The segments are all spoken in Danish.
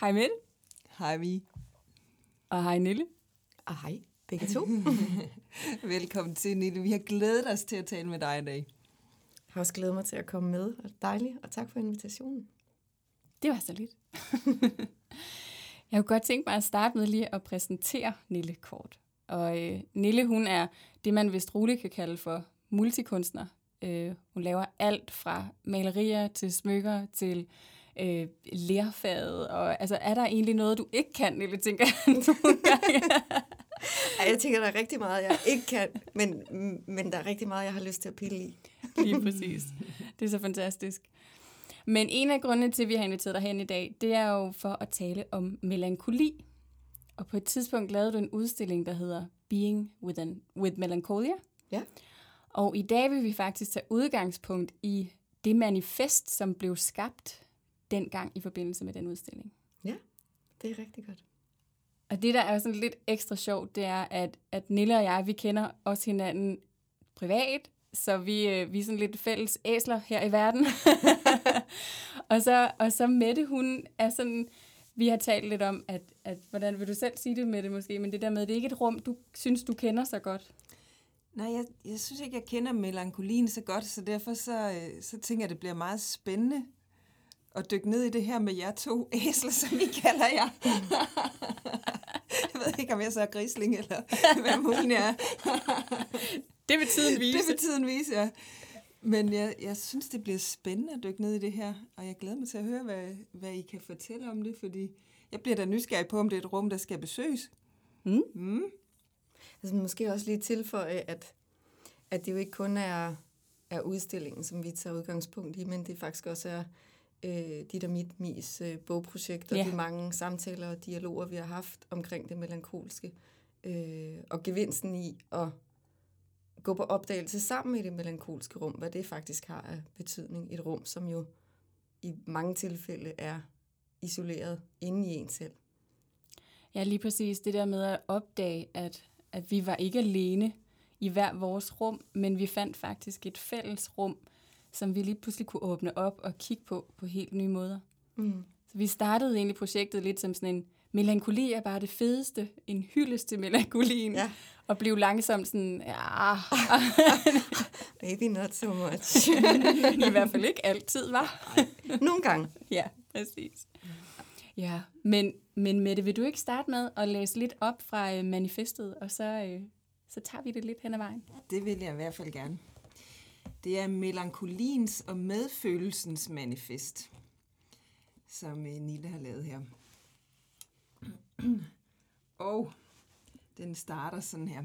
Hej Mette. Hej vi. Og hej Nille. Og hej, begge to. Velkommen til, Nille. Vi har glædet os til at tale med dig i dag. Jeg har også glædet mig til at komme med. Og dejligt, og tak for invitationen. Det var så lidt. jeg kunne godt tænke mig at starte med lige at præsentere Nille kort. Og øh, Nille, hun er det, man vist roligt kan kalde for multikunstner. Øh, hun laver alt fra malerier til smykker til øh, lærfaget. Og altså, er der egentlig noget, du ikke kan, Nille, tænker jeg? Ej, jeg tænker, der er rigtig meget, jeg ikke kan, men, men der er rigtig meget, jeg har lyst til at pille i. Lige præcis. Det er så fantastisk. Men en af grundene til, at vi har inviteret dig hen i dag, det er jo for at tale om melankoli. Og på et tidspunkt lavede du en udstilling, der hedder Being with, an, with Melancholia. Ja. Og i dag vil vi faktisk tage udgangspunkt i det manifest, som blev skabt dengang i forbindelse med den udstilling. Ja, det er rigtig godt. Og det, der er sådan lidt ekstra sjovt, det er, at, at Nille og jeg, vi kender også hinanden privat, så vi, øh, vi er sådan lidt fælles æsler her i verden. og, så, og så Mette, hun er sådan, vi har talt lidt om, at, at hvordan vil du selv sige det med det måske, men det der med, det er ikke et rum, du synes, du kender så godt. Nej, jeg, jeg synes ikke, jeg kender melankolien så godt, så derfor så, øh, så tænker jeg, at det bliver meget spændende at dykke ned i det her med jer to æsler, som I kalder jer. jeg ved ikke, om jeg så er grisling, eller hvad muligt er. det vil tiden vise. Det vil tiden vise, ja. Men jeg, jeg synes, det bliver spændende at dykke ned i det her, og jeg glæder mig til at høre, hvad, hvad I kan fortælle om det, fordi jeg bliver da nysgerrig på, om det er et rum, der skal besøges. Mm. Mm. Altså, måske også lige tilføje, at, at det jo ikke kun er, er udstillingen, som vi tager udgangspunkt i, men det faktisk også er øh, dit og mit mis øh, bogprojekt, og ja. de mange samtaler og dialoger, vi har haft omkring det melankolske, øh, og gevinsten i at gå på opdagelse sammen i det melankolske rum, hvad det faktisk har af betydning. Et rum, som jo i mange tilfælde er isoleret inde i en selv. Ja, lige præcis. Det der med at opdage, at, at vi var ikke alene i hver vores rum, men vi fandt faktisk et fælles rum, som vi lige pludselig kunne åbne op og kigge på på helt nye måder. Mm. Så vi startede egentlig projektet lidt som sådan en, melankoli er bare det fedeste, en hyldest til melankolien, ja. og blev langsomt sådan, ja... Maybe not so much. I hvert fald ikke altid, var. Nogle gange. Ja, præcis. Ja, men, men Mette, vil du ikke starte med at læse lidt op fra øh, manifestet, og så, øh, så tager vi det lidt hen ad vejen? Det vil jeg i hvert fald gerne. Det er melankolins og medfølelsens manifest, som øh, Nille har lavet her. og den starter sådan her.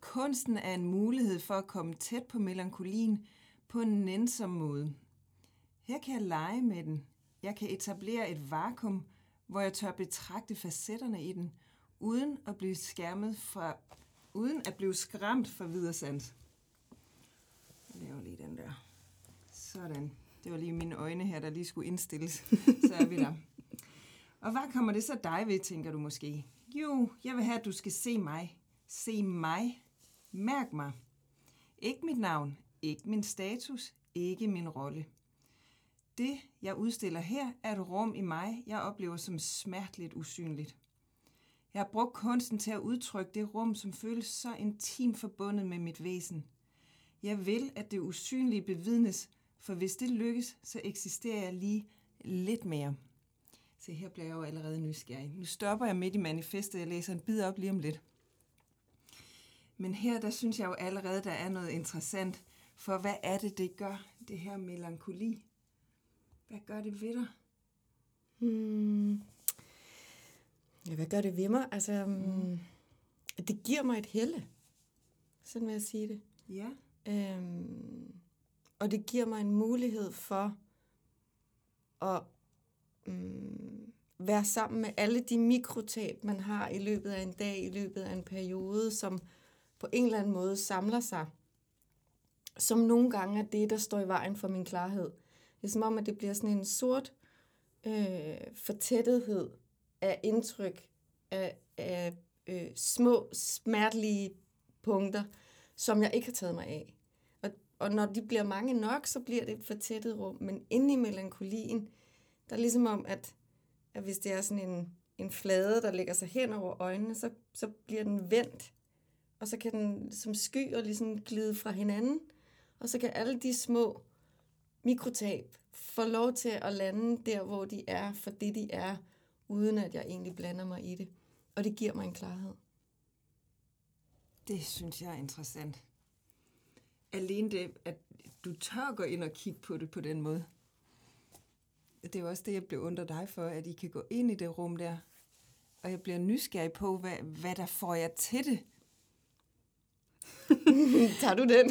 Kunsten er en mulighed for at komme tæt på melankolien på en nænsom måde. Her kan jeg lege med den. Jeg kan etablere et vakuum, hvor jeg tør betragte facetterne i den, uden at blive skærmet fra, uden at blive skræmt fra videresand. Jeg laver lige den der. Sådan. Det var lige mine øjne her, der lige skulle indstilles. Så er vi der. Og hvad kommer det så dig ved, tænker du måske? Jo, jeg vil have, at du skal se mig. Se mig. Mærk mig. Ikke mit navn, ikke min status, ikke min rolle. Det, jeg udstiller her, er et rum i mig, jeg oplever som smerteligt usynligt. Jeg har brugt kunsten til at udtrykke det rum, som føles så intimt forbundet med mit væsen. Jeg vil, at det usynlige bevidnes, for hvis det lykkes, så eksisterer jeg lige lidt mere. Se, her bliver jeg jo allerede nysgerrig. Nu stopper jeg midt i manifestet, jeg læser en bid op lige om lidt. Men her, der synes jeg jo allerede, der er noget interessant, for hvad er det, det gør, det her melankoli? Hvad gør det ved dig? Hmm. Ja, hvad gør det ved mig? Altså, mm. det giver mig et helle. Sådan vil jeg sige det. Ja. Øhm, og det giver mig en mulighed for at mm, være sammen med alle de mikrotab, man har i løbet af en dag, i løbet af en periode, som på en eller anden måde samler sig. Som nogle gange er det, der står i vejen for min klarhed. Det er som om, at det bliver sådan en sort øh, fortættethed af indtryk, af, af øh, små, smertelige punkter, som jeg ikke har taget mig af. Og, og når de bliver mange nok, så bliver det et fortættet rum. Men inde i melankolien, der er ligesom om, at, at hvis det er sådan en, en flade, der lægger sig hen over øjnene, så, så bliver den vendt, og så kan den som skyer ligesom glide fra hinanden, og så kan alle de små mikrotab få lov til at lande der, hvor de er, for det de er, uden at jeg egentlig blander mig i det. Og det giver mig en klarhed. Det synes jeg er interessant. Alene det, at du tør gå ind og kigge på det på den måde. Det er jo også det, jeg blev undret dig for, at I kan gå ind i det rum der. Og jeg bliver nysgerrig på, hvad, hvad der får jer til det. Tager du den?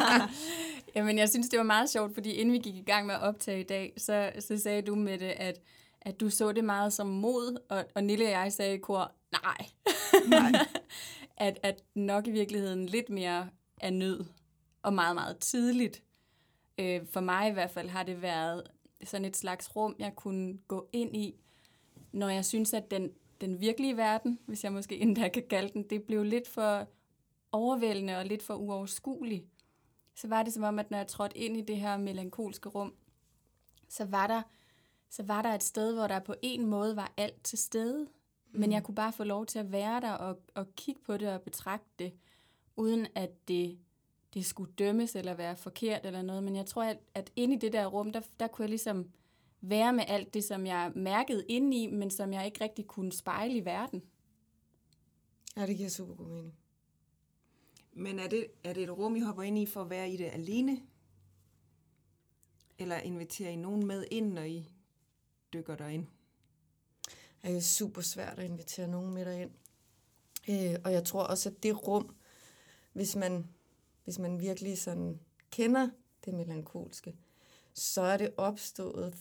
Jamen, jeg synes, det var meget sjovt, fordi inden vi gik i gang med at optage i dag, så, så sagde du med det, at, at du så det meget som mod, og, og Nille og jeg sagde i kor, nej. nej. at, at nok i virkeligheden lidt mere er nød, og meget, meget tidligt. Øh, for mig i hvert fald har det været sådan et slags rum, jeg kunne gå ind i, når jeg synes, at den, den virkelige verden, hvis jeg måske endda kan kalde den, det blev lidt for overvældende og lidt for uoverskuelig. Så var det som om, at når jeg trådte ind i det her melankolske rum, så var der, så var der et sted, hvor der på en måde var alt til stede, mm. men jeg kunne bare få lov til at være der og, og kigge på det og betragte det, uden at det, det skulle dømmes eller være forkert eller noget. Men jeg tror, at, at inde i det der rum, der, der kunne jeg ligesom være med alt det, som jeg mærkede inde i, men som jeg ikke rigtig kunne spejle i verden. Ja, det giver super god mening. Men er det, er det et rum, I hopper ind i for at være i det alene? Eller inviterer I nogen med ind, når I dykker derind? Det er super svært at invitere nogen med derind. Øh, og jeg tror også, at det rum, hvis man, hvis man virkelig sådan kender det melankolske, så er det opstået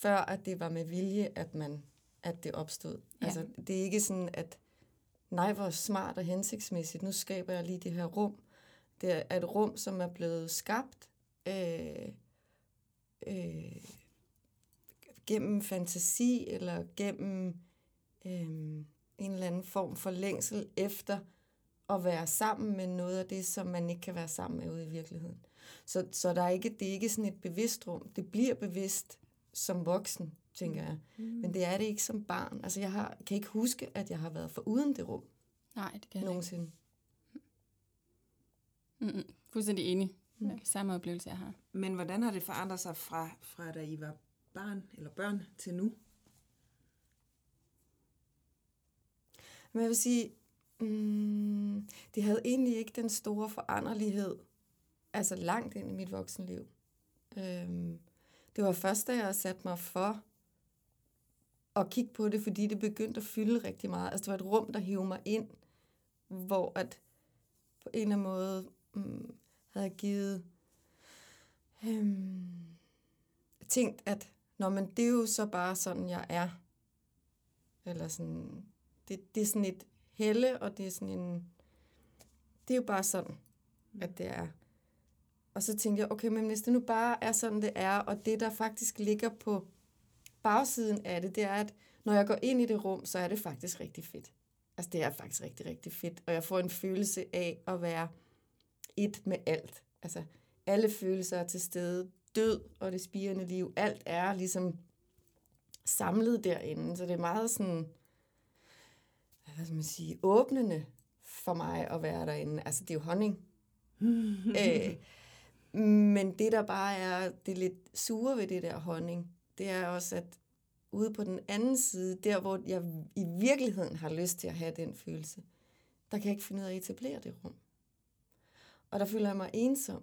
før, at det var med vilje, at man at det opstod. Ja. Altså, det er ikke sådan, at nej, hvor smart og hensigtsmæssigt, nu skaber jeg lige det her rum. Det er et rum, som er blevet skabt øh, øh, gennem fantasi eller gennem øh, en eller anden form for længsel efter at være sammen med noget af det, som man ikke kan være sammen med ude i virkeligheden. Så, så der er ikke, det er ikke sådan et bevidst rum. Det bliver bevidst som voksen, tænker jeg. Mm. Men det er det ikke som barn. Altså, jeg har, kan ikke huske, at jeg har været for uden det rum. Nej, det kan Nogensinde. Ikke. Mm-mm. Fuldstændig enig. Mm. Samme oplevelse, jeg har. Men hvordan har det forandret sig fra, fra da I var barn eller børn til nu? Men jeg vil sige, mm, det havde egentlig ikke den store foranderlighed, altså langt ind i mit voksenliv. Øhm, det var først, da jeg satte mig for at kigge på det, fordi det begyndte at fylde rigtig meget. Altså det var et rum, der hævde mig ind, hvor at på en eller anden måde mm, havde jeg givet øhm, tænkt, at Nå, men det er jo så bare sådan, jeg er. Eller sådan, det, det er sådan et helle, og det er sådan en, det er jo bare sådan, at det er. Og så tænkte jeg, okay, men hvis det nu bare er sådan, det er, og det, der faktisk ligger på bagsiden af det, det er, at når jeg går ind i det rum, så er det faktisk rigtig fedt. Altså, det er faktisk rigtig, rigtig fedt. Og jeg får en følelse af at være et med alt. Altså, alle følelser er til stede. Død og det spirende liv, alt er ligesom samlet derinde. Så det er meget sådan, hvad skal man sige, åbnende for mig at være derinde. Altså, det er jo honning. Æh, men det, der bare er det lidt sure ved det der honning, det er også, at ude på den anden side, der hvor jeg i virkeligheden har lyst til at have den følelse, der kan jeg ikke finde ud af at etablere det rum. Og der føler jeg mig ensom.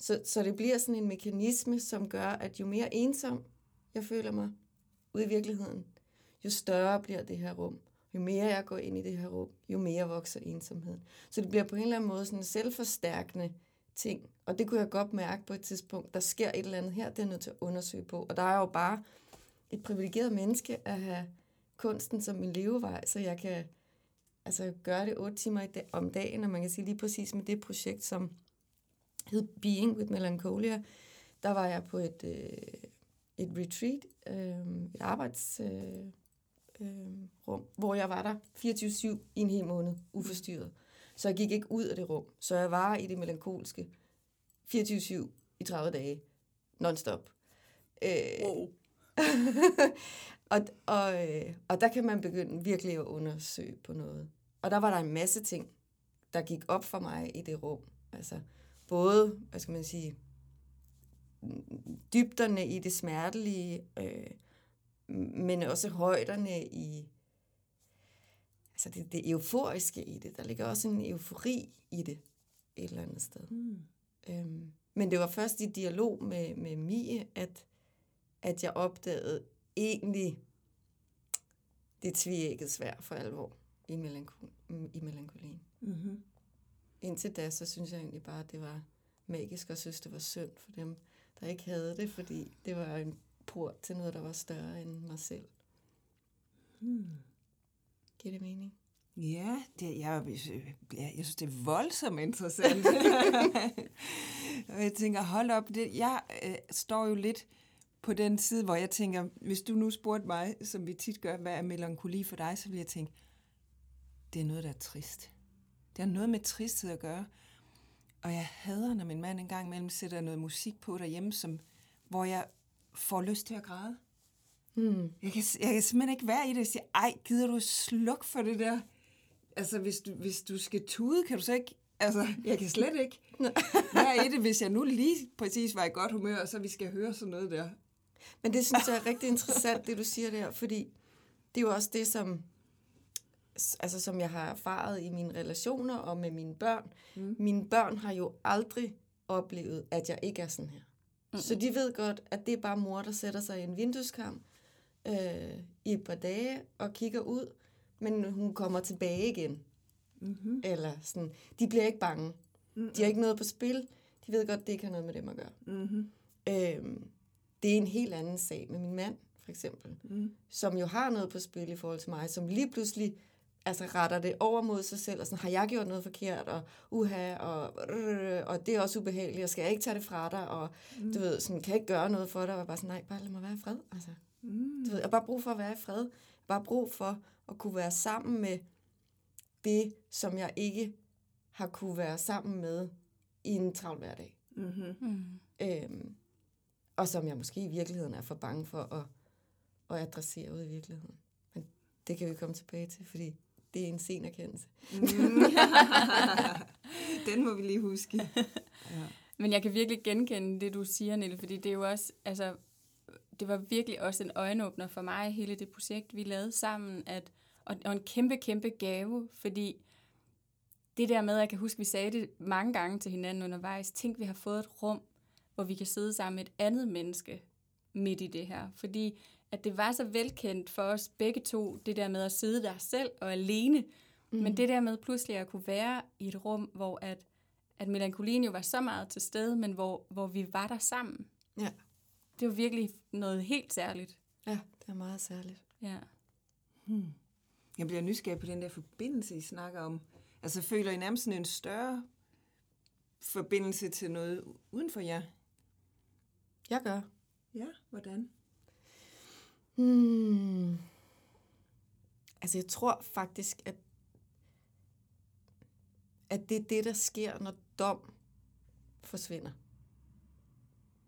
Så, så det bliver sådan en mekanisme, som gør, at jo mere ensom jeg føler mig ude i virkeligheden, jo større bliver det her rum. Jo mere jeg går ind i det her rum, jo mere vokser ensomheden. Så det bliver på en eller anden måde sådan en selvforstærkende ting. Og det kunne jeg godt mærke på et tidspunkt. Der sker et eller andet her, det er jeg nødt til at undersøge på. Og der er jo bare et privilegeret menneske at have kunsten som min levevej, så jeg kan altså, gøre det otte timer om dagen, og man kan sige lige præcis med det projekt, som hed Being with Melancholia, der var jeg på et, øh, et retreat, øh, et arbejdsrum, øh, øh, rum, hvor jeg var der 24-7 i en hel måned, uforstyrret. Så jeg gik ikke ud af det rum. Så jeg var i det melankolske 24-7 i 30 dage, non-stop. Øh, wow. og, og, øh, og der kan man begynde virkelig at undersøge på noget. Og der var der en masse ting, der gik op for mig i det rum. Altså både, hvad skal man sige, dybderne i det smertelige, øh, men også højderne i altså det, det euforiske i det. Der ligger også en eufori i det et eller andet sted. Mm. Øhm, men det var først i dialog med, med Mie, at, at jeg opdagede egentlig det tvækket svær for alvor i, melanko- i melankolien. Mm-hmm. Indtil da, så synes jeg egentlig bare, at det var magisk, og synes, det var synd for dem, der ikke havde det, fordi det var en port til noget, der var større end mig selv. Hmm. Giver det mening? Ja, det, jeg, jeg, jeg synes, det er voldsomt interessant. og jeg tænker, hold op, det, jeg øh, står jo lidt på den side, hvor jeg tænker, hvis du nu spurgte mig, som vi tit gør, hvad er melankoli for dig, så vil jeg tænke, det er noget, der er trist. Det har noget med tristhed at gøre. Og jeg hader, når min mand engang imellem sætter noget musik på derhjemme, som, hvor jeg får lyst til at græde. Hmm. Jeg kan, jeg kan simpelthen ikke være i det. Jeg siger, ej, gider du slukke for det der? Altså, hvis du, hvis du skal tude, kan du så ikke... Altså, jeg kan slet ikke være i det, hvis jeg nu lige præcis var i godt humør, og så vi skal høre sådan noget der. Men det synes jeg er rigtig interessant, det du siger der, fordi det er jo også det, som, altså, som jeg har erfaret i mine relationer og med mine børn. Mm. Mine børn har jo aldrig oplevet, at jeg ikke er sådan her. Mm. Så de ved godt, at det er bare mor, der sætter sig i en vindueskarm øh, i et par dage og kigger ud, men hun kommer tilbage igen. Mm-hmm. Eller sådan. De bliver ikke bange. Mm-hmm. De har ikke noget på spil. De ved godt, det ikke har noget med dem at gøre. Mm-hmm. Øhm, det er en helt anden sag med min mand, for eksempel, Mm. som jo har noget på spil i forhold til mig, som lige pludselig altså retter det over mod sig selv, og sådan, har jeg gjort noget forkert, og uha, og, og det er også ubehageligt, og skal jeg ikke tage det fra dig, og mm. du ved, sådan, kan jeg ikke gøre noget for dig, og bare sådan, nej, bare lad mig være i fred, altså. Mm. Du ved, jeg bare brug for at være i fred, bare brug for at kunne være sammen med det, som jeg ikke har kunne være sammen med i en travl hverdag. Mm-hmm. Mm. Øhm, og som jeg måske i virkeligheden er for bange for at, at adressere ud i virkeligheden. Men det kan vi komme tilbage til, fordi det er en sen erkendelse. Mm. Den må vi lige huske. Ja. Men jeg kan virkelig genkende det, du siger, Nille, fordi det er jo også, altså, det var virkelig også en øjenåbner for mig, hele det projekt, vi lavede sammen, at, og, og en kæmpe, kæmpe gave, fordi det der med, at jeg kan huske, vi sagde det mange gange til hinanden undervejs, tænk, vi har fået et rum, hvor vi kan sidde sammen med et andet menneske midt i det her, fordi at det var så velkendt for os begge to, det der med at sidde der selv og alene, mm. men det der med pludselig at kunne være i et rum, hvor at, at melankolien jo var så meget til stede, men hvor, hvor vi var der sammen. Ja. Det var virkelig noget helt særligt. Ja, det er meget særligt. Ja. Hmm. Jeg bliver nysgerrig på den der forbindelse, I snakker om. Altså, føler I nærmest sådan en større forbindelse til noget uden for jer? Jeg gør. Ja, hvordan? Hmm. Altså, jeg tror faktisk, at, at det er det, der sker, når dom forsvinder.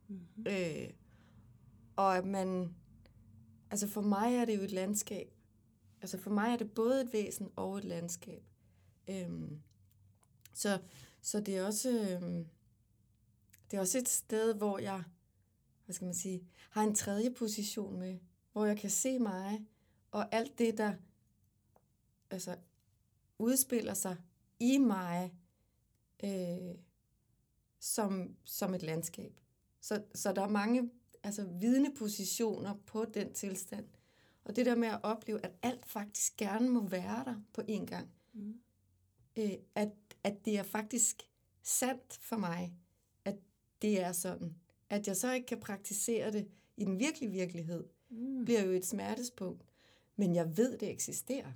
Mm-hmm. Øh, og at man... Altså, for mig er det jo et landskab. Altså, for mig er det både et væsen og et landskab. Øhm, så, så det er også... Øhm, det er også et sted, hvor jeg, hvad skal man sige, har en tredje position med, hvor jeg kan se mig, og alt det, der altså, udspiller sig i mig, øh, som, som et landskab. Så, så der er mange altså, vidnepositioner på den tilstand. Og det der med at opleve, at alt faktisk gerne må være der på en gang. Mm. Øh, at, at det er faktisk sandt for mig, at det er sådan. At jeg så ikke kan praktisere det i den virkelige virkelighed, Mm. bliver jo et smertespunkt. Men jeg ved, det eksisterer.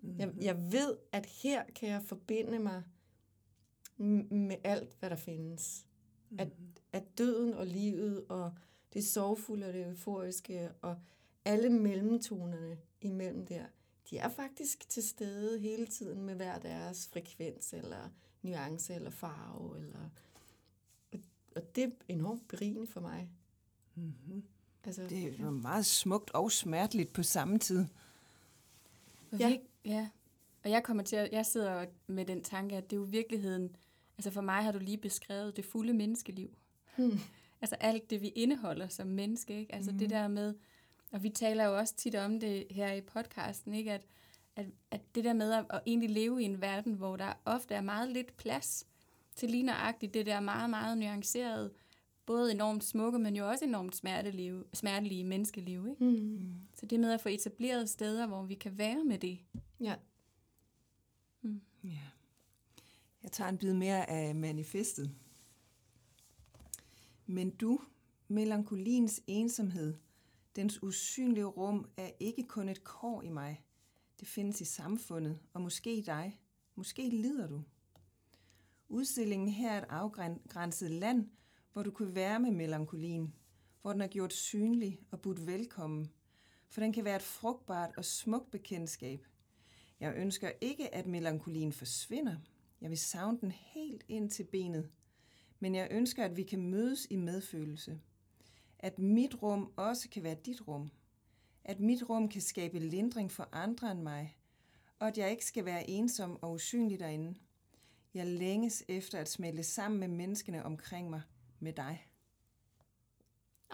Mm-hmm. Jeg, jeg ved, at her kan jeg forbinde mig med alt, hvad der findes. At, at døden og livet og det sorgfulde og det euforiske og alle mellemtonerne imellem der, de er faktisk til stede hele tiden med hver deres frekvens eller nuance eller farve. Eller, og, og det er enormt berigende for mig. Mm-hmm. Altså, Det er meget smukt og smerteligt på samme tid. Ja. ja. Og jeg kommer til at, jeg sidder med den tanke, at det er jo virkeligheden, altså for mig har du lige beskrevet det fulde menneskeliv. Hmm. Altså alt det, vi indeholder som menneske, ikke? Altså mm. det der med, og vi taler jo også tit om det her i podcasten, ikke? At, at, at det der med at, at egentlig leve i en verden, hvor der ofte er meget lidt plads til lige nøjagtigt det der meget, meget nuancerede, både enormt smukke, men jo også enormt smertelige, smertelige menneskeliv, ikke? mm. Så det med at få etableret steder, hvor vi kan være med det. Ja. Ja. Jeg tager en bid mere af manifestet. Men du, melankoliens ensomhed, dens usynlige rum, er ikke kun et kår i mig. Det findes i samfundet, og måske i dig. Måske lider du. Udstillingen her er et afgrænset land, hvor du kan være med melankolien, hvor den er gjort synlig og budt velkommen, for den kan være et frugtbart og smukt bekendtskab. Jeg ønsker ikke, at melankolien forsvinder. Jeg vil savne den helt ind til benet. Men jeg ønsker, at vi kan mødes i medfølelse. At mit rum også kan være dit rum. At mit rum kan skabe lindring for andre end mig. Og at jeg ikke skal være ensom og usynlig derinde. Jeg længes efter at smelte sammen med menneskene omkring mig med dig.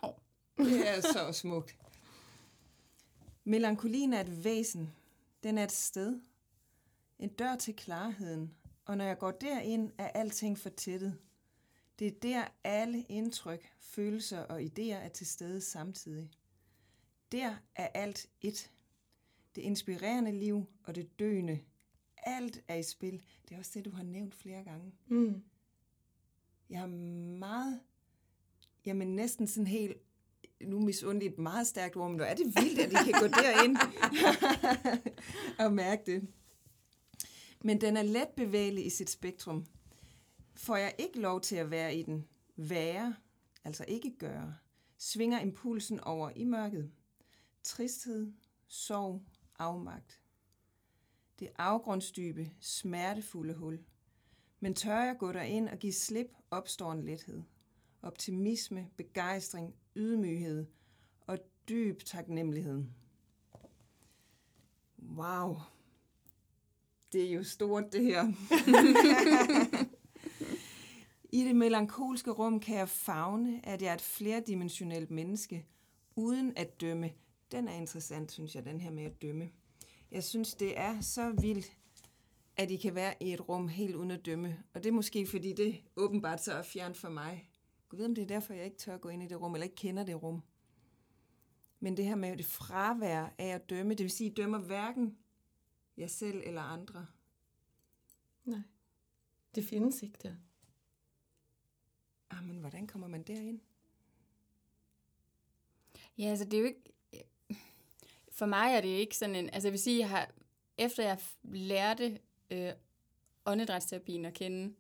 Åh. Det er så smukt. Melankolien er et væsen. Den er et sted. En dør til klarheden. Og når jeg går derind, er alting fortættet. Det er der alle indtryk, følelser og idéer er til stede samtidig. Der er alt et. Det inspirerende liv og det døende. Alt er i spil. Det er også det, du har nævnt flere gange. Mm. Jeg er meget, jamen næsten sådan helt, nu misundelig et meget stærkt rum, nu er det vildt, at I kan gå derind og mærke det. Men den er let bevægelig i sit spektrum. Får jeg ikke lov til at være i den, være, altså ikke gøre, svinger impulsen over i mørket. Tristhed, sorg, afmagt. Det afgrundsdybe, smertefulde hul. Men tør jeg gå derind og give slip, opstår en lethed. Optimisme, begejstring, ydmyghed og dyb taknemmelighed. Wow. Det er jo stort, det her. I det melankolske rum kan jeg fagne, at jeg er et flerdimensionelt menneske, uden at dømme. Den er interessant, synes jeg, den her med at dømme. Jeg synes, det er så vildt, at I kan være i et rum helt uden at dømme. Og det er måske, fordi det åbenbart så er fjernt for mig. Jeg ved, om det er derfor, jeg ikke tør gå ind i det rum, eller ikke kender det rum. Men det her med det fravær af at dømme, det vil sige, at I dømmer hverken jer selv eller andre. Nej. Det findes ikke der. Ah, men hvordan kommer man derind? Ja, altså det er jo ikke... For mig er det ikke sådan en... Altså jeg vil sige, jeg har, efter jeg lærte øh, åndedrætsterapien at kende,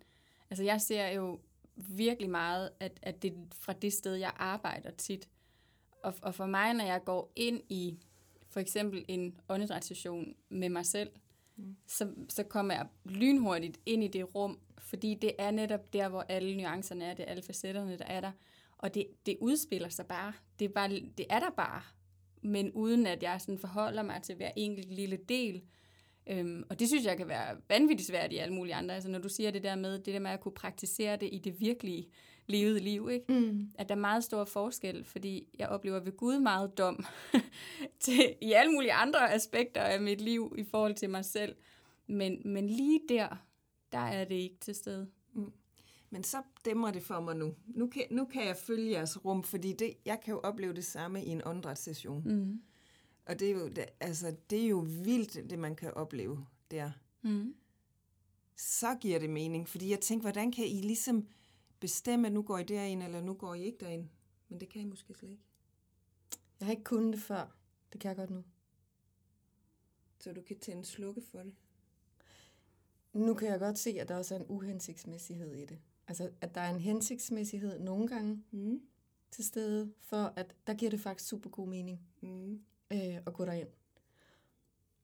altså jeg ser jo virkelig meget, at, at det er fra det sted, jeg arbejder tit. Og, og for mig, når jeg går ind i for eksempel en åndedrætssession med mig selv, mm. så, så kommer jeg lynhurtigt ind i det rum, fordi det er netop der, hvor alle nuancerne er, det er alle facetterne, der er der. Og det, det udspiller sig bare. Det er, bare, det er der bare. Men uden at jeg sådan forholder mig til hver enkelt lille del. Øhm, og det synes jeg kan være vanvittigt svært i alle mulige andre. Altså når du siger det der med, det der med at kunne praktisere det i det virkelige levede liv, ikke? Mm. at der er meget stor forskel, fordi jeg oplever ved Gud meget dom til, i alle mulige andre aspekter af mit liv i forhold til mig selv. Men, men lige der, der er det ikke til stede. Men så dæmmer det for mig nu. Nu kan, nu kan jeg følge jeres rum, fordi det, jeg kan jo opleve det samme i en åndedrætssession. Mm. Og det er, jo, det, altså, det er jo vildt, det man kan opleve der. Mm. Så giver det mening, fordi jeg tænker, hvordan kan I ligesom bestemme, at nu går I derind, eller nu går I ikke derind? Men det kan I måske slet ikke. Jeg har ikke kunnet det før. Det kan jeg godt nu. Så du kan tænde slukke for det. Nu kan jeg godt se, at der også er en uhensigtsmæssighed i det. Altså, at der er en hensigtsmæssighed nogle gange Mm. til stede, for at der giver det faktisk super god mening Mm. Øh, at gå derind.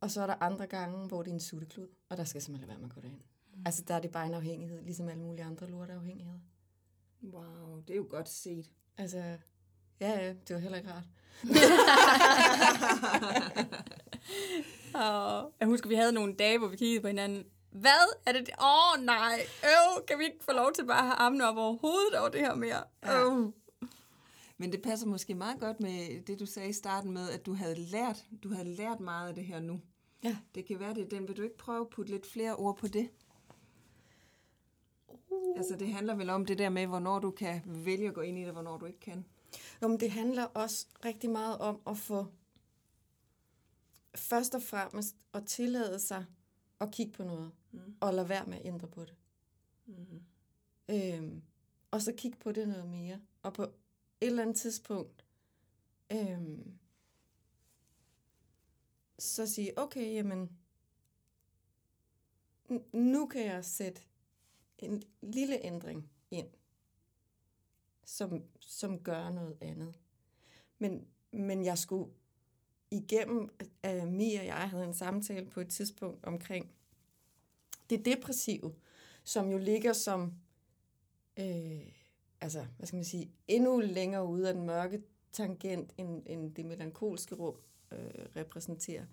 Og så er der andre gange, hvor det er en sutteklud, og der skal simpelthen lade være med at gå derind. Mm. Altså, der er det bare en afhængighed, ligesom alle mulige andre lorteafhængigheder. Wow, det er jo godt set. Altså, Ja, ja, det var heller ikke rart. Og jeg husker, vi havde nogle dage, hvor vi kiggede på hinanden. Hvad er det? Åh, oh, nej. Øv, kan vi ikke få lov til bare at have armene op over hovedet over det her mere? Ja. Øv. Men det passer måske meget godt med det, du sagde i starten med, at du havde lært, du havde lært meget af det her nu. Ja. Det kan være, det er den. Vil du ikke prøve at putte lidt flere ord på det? Uh. Altså, det handler vel om det der med, hvornår du kan vælge at gå ind i det, hvornår du ikke kan. Jo, men det handler også rigtig meget om at få først og fremmest at tillade sig at kigge på noget, Mm. og lade være med at ændre på det. Mm. Øhm, og så kigge på det noget mere. Og på et eller andet tidspunkt, øhm, så sige, okay, jamen, nu kan jeg sætte en lille ændring ind, som, som gør noget andet. Men, men jeg skulle igennem, at Mia og jeg havde en samtale på et tidspunkt omkring det depressive, som jo ligger som, øh, altså, hvad skal man sige, endnu længere ude af den mørke tangent, end, end det melankolske rum øh, repræsenterer.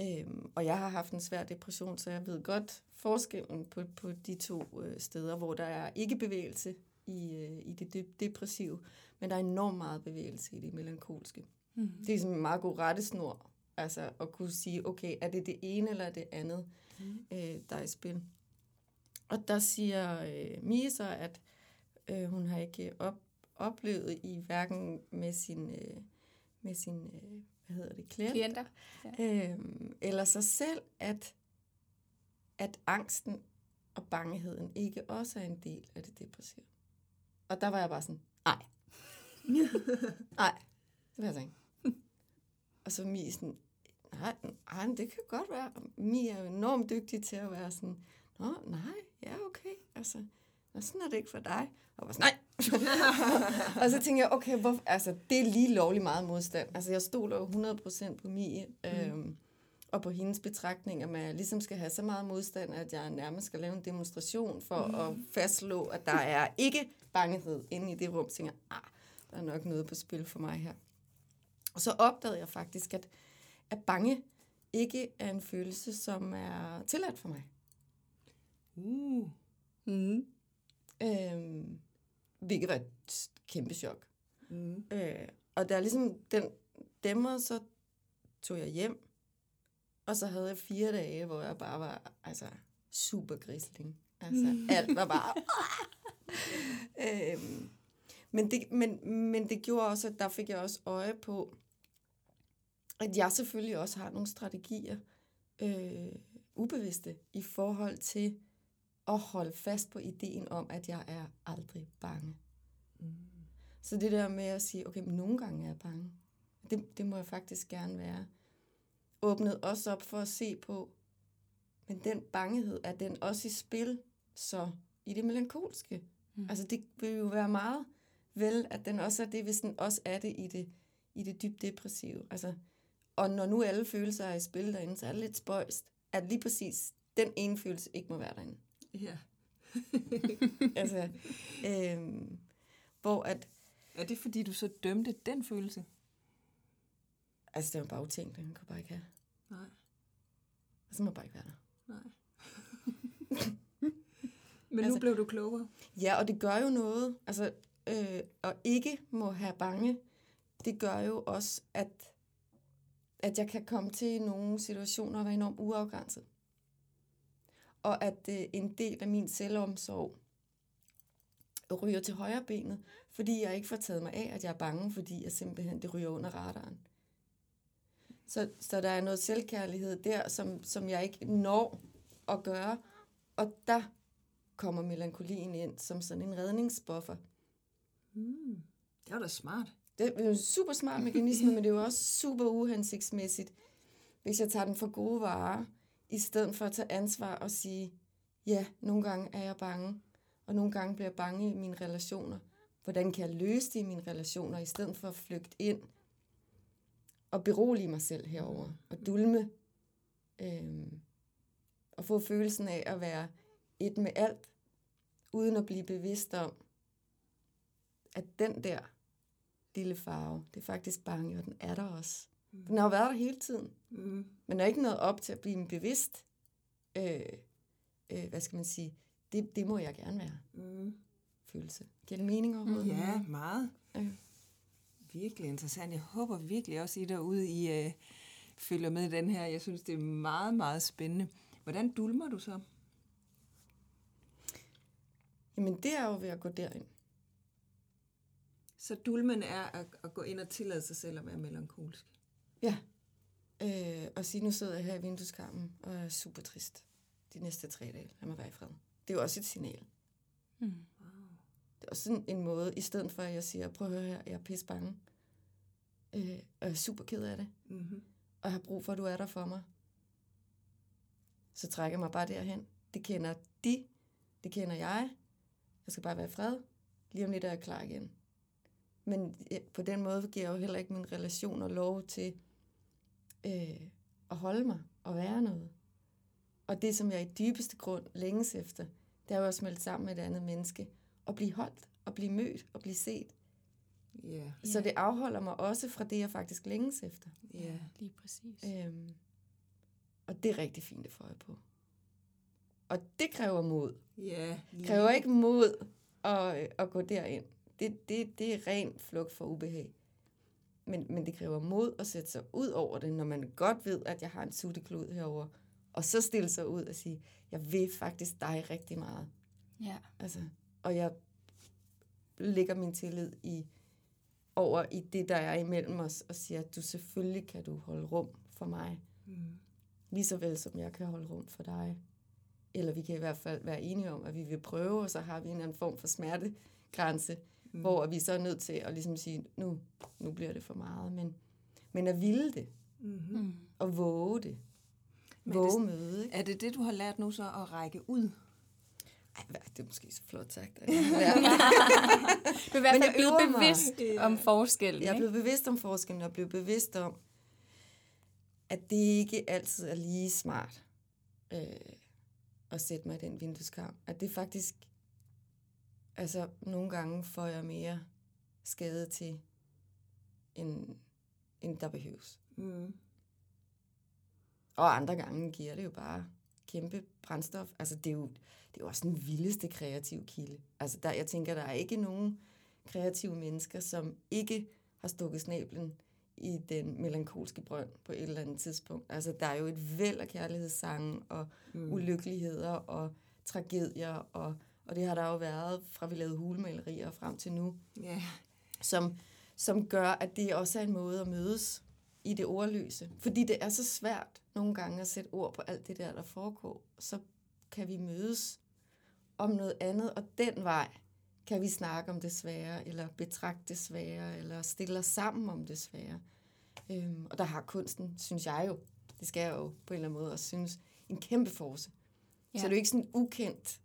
Øhm, og jeg har haft en svær depression, så jeg ved godt forskellen på, på de to øh, steder, hvor der er ikke bevægelse i, øh, i det de- depressive, men der er enormt meget bevægelse i det melankolske. Mm. Det er ligesom en meget god rettesnor, altså at kunne sige, okay, er det det ene eller det andet, Mm. øh, der er i spil. Og der siger øh, Mie så, at øh, hun har ikke op, oplevet i hverken med sin, øh, med sin øh, hvad hedder det, klient, Klienter. øh, eller sig selv, at, at angsten og bangeheden ikke også er en del af det depressive. Og der var jeg bare sådan, nej. nej, det vil jeg altså ikke. Og så Mie sådan, nej, nej, det kan godt være. Mie er jo enormt dygtig til at være sådan, nå, nej, ja, okay, altså, nå, sådan er det ikke for dig. Og var sådan, nej. og så tænkte jeg, okay, hvor, altså, det er lige lovlig meget modstand. Altså, jeg stoler jo 100% på Mie, øhm, og på hendes betragtninger med, at jeg ligesom skal have så meget modstand, at jeg nærmest skal lave en demonstration for mm. at fastslå, at der er ikke bangehed inde i det rum. Så tænker jeg, ah, der er nok noget på spil for mig her. Og så opdagede jeg faktisk, at, at bange ikke er en følelse, som er tilladt for mig. Uh. Mm. Øhm, hvilket var et kæmpe chok. Mm. Øh, og da ligesom den dæmmer, så tog jeg hjem, og så havde jeg fire dage, hvor jeg bare var altså, super grisling. Altså, alt var bare... øhm, men, det, men, men det gjorde også, at der fik jeg også øje på, at jeg selvfølgelig også har nogle strategier, øh, ubevidste, i forhold til at holde fast på ideen om, at jeg er aldrig bange. Mm. Så det der med at sige, okay, men nogle gange er jeg bange. Det, det må jeg faktisk gerne være. Åbnet også op for at se på, men den bangehed, er den også i spil, så i det melankolske. Mm. Altså det vil jo være meget vel, at den også er det, hvis den også er det i det, i det dybt depressive. Altså, og når nu alle følelser er i spil derinde, så er det lidt spøjst, at lige præcis den ene følelse ikke må være derinde. Ja. Altså, øhm, hvor at, Er det fordi, du så dømte den følelse? altså det var bare utænkt, den kunne bare ikke have. Nej. Og så må bare ikke være der. Nej. Men altså, nu blev du klogere. Ja, og det gør jo noget. Altså, øh, og ikke må have bange, det gør jo også, at, at jeg kan komme til nogle situationer og være enormt uafgrænset. Og at øh, en del af min selvomsorg ryger til højre benet, fordi jeg ikke får taget mig af, at jeg er bange, fordi jeg simpelthen det ryger under radaren. Så, så der er noget selvkærlighed der, som, som jeg ikke når at gøre. Og der kommer melankolien ind som sådan en redningsbuffer. Mm. Det var da smart. Det er en super smart mekanisme, men det er jo også super uhensigtsmæssigt, hvis jeg tager den for gode varer, i stedet for at tage ansvar og sige, ja, nogle gange er jeg bange, og nogle gange bliver jeg bange i mine relationer. Hvordan kan jeg løse det i mine relationer, i stedet for at flygte ind og berolige mig selv herover og dulme øh, og få følelsen af at være et med alt, uden at blive bevidst om, at den der lille farve. Det er faktisk bange, og den er der også. Den har jo været der hele tiden. Mm. Men der er ikke noget op til at blive en bevidst, øh, øh, hvad skal man sige, det, det må jeg gerne være, Mm. følelse. Giver det mening overhovedet? Ja, meget. Ja. Virkelig interessant. Jeg håber virkelig også, I derude, I øh, følger med i den her. Jeg synes, det er meget, meget spændende. Hvordan dulmer du så? Jamen, det er jo ved at gå derind. Så dulmen er at, at gå ind og tillade sig selv at være melankolsk. Ja. Øh, og sige, nu sidder jeg her i vindueskarmen og er super trist de næste tre dage. Lad mig være i fred. Det er jo også et signal. Mm. Det er også sådan en måde, i stedet for at jeg siger, prøv at høre her, jeg er pisse bange. Øh, og jeg er super ked af det. Mm-hmm. Og har brug for, at du er der for mig. Så trækker jeg mig bare derhen. Det kender de. Det kender jeg. Jeg skal bare være i fred. Lige om lidt er jeg klar igen. Men på den måde giver jeg jo heller ikke min relation og lov til øh, at holde mig og være noget. Og det, som jeg i dybeste grund længes efter, det er jo at smelte sammen med et andet menneske. Og blive holdt, og blive mødt, og blive set. Ja. Så det afholder mig også fra det, jeg faktisk længes efter. Ja. Lige præcis. Øhm, og det er rigtig fint at få øje på. Og det kræver mod. Ja. Det kræver ikke mod at, at gå derind. Det, det, det er ren flugt for ubehag. Men, men det kræver mod at sætte sig ud over det, når man godt ved, at jeg har en sutteklud herover, og så stille sig ud og sige, jeg vil faktisk dig rigtig meget. Ja. Altså, og jeg lægger min tillid i over i det, der er imellem os, og siger, at du selvfølgelig kan du holde rum for mig, Mm. lige så vel som jeg kan holde rum for dig. Eller vi kan i hvert fald være enige om, at vi vil prøve, og så har vi en eller anden form for smertegrænse, mm. hvor vi så er nødt til at ligesom sige, nu, nu bliver det for meget. Men, men at ville det, Mm-hmm. Mm. og våge det, Men er våge det- møde. Ikke? Er det det, du har lært nu så at række ud? Ej, det er måske så flot sagt. Ja. Du er i hvert Men fald jeg blevet øver mig. bevidst om forskellen. Jeg er blevet bevidst om forskellen, og blevet bevidst om, at det ikke altid er lige smart øh, at sætte mig i den vindueskarm. At det faktisk, altså nogle gange får jeg mere skade til, end, end der behøves. Mm. Og andre gange giver det jo bare kæmpe brændstof. Altså det er jo, det er jo også den vildeste kreative kilde. Altså der, jeg tænker, der er ikke nogen kreative mennesker, som ikke har stukket snablen i den melankolske brønd på et eller andet tidspunkt. Altså der er jo et væld af kærlighedssange og mm. ulykkeligheder og tragedier, og, og det har der jo været fra vi lavede hulemalerier og frem til nu Ja. som, som gør, at det også er en måde at mødes i det ordløse. Fordi det er så svært nogle gange at sætte ord på alt det der, der foregår. Så kan vi mødes om noget andet, og den vej kan vi snakke om det svære, eller betragte det svære, eller stille os sammen om det svære. Øhm, og der har kunsten, synes jeg jo, det skal jeg jo på en eller anden måde også synes, en kæmpe force. Ja. Så det er jo ikke sådan ukendt,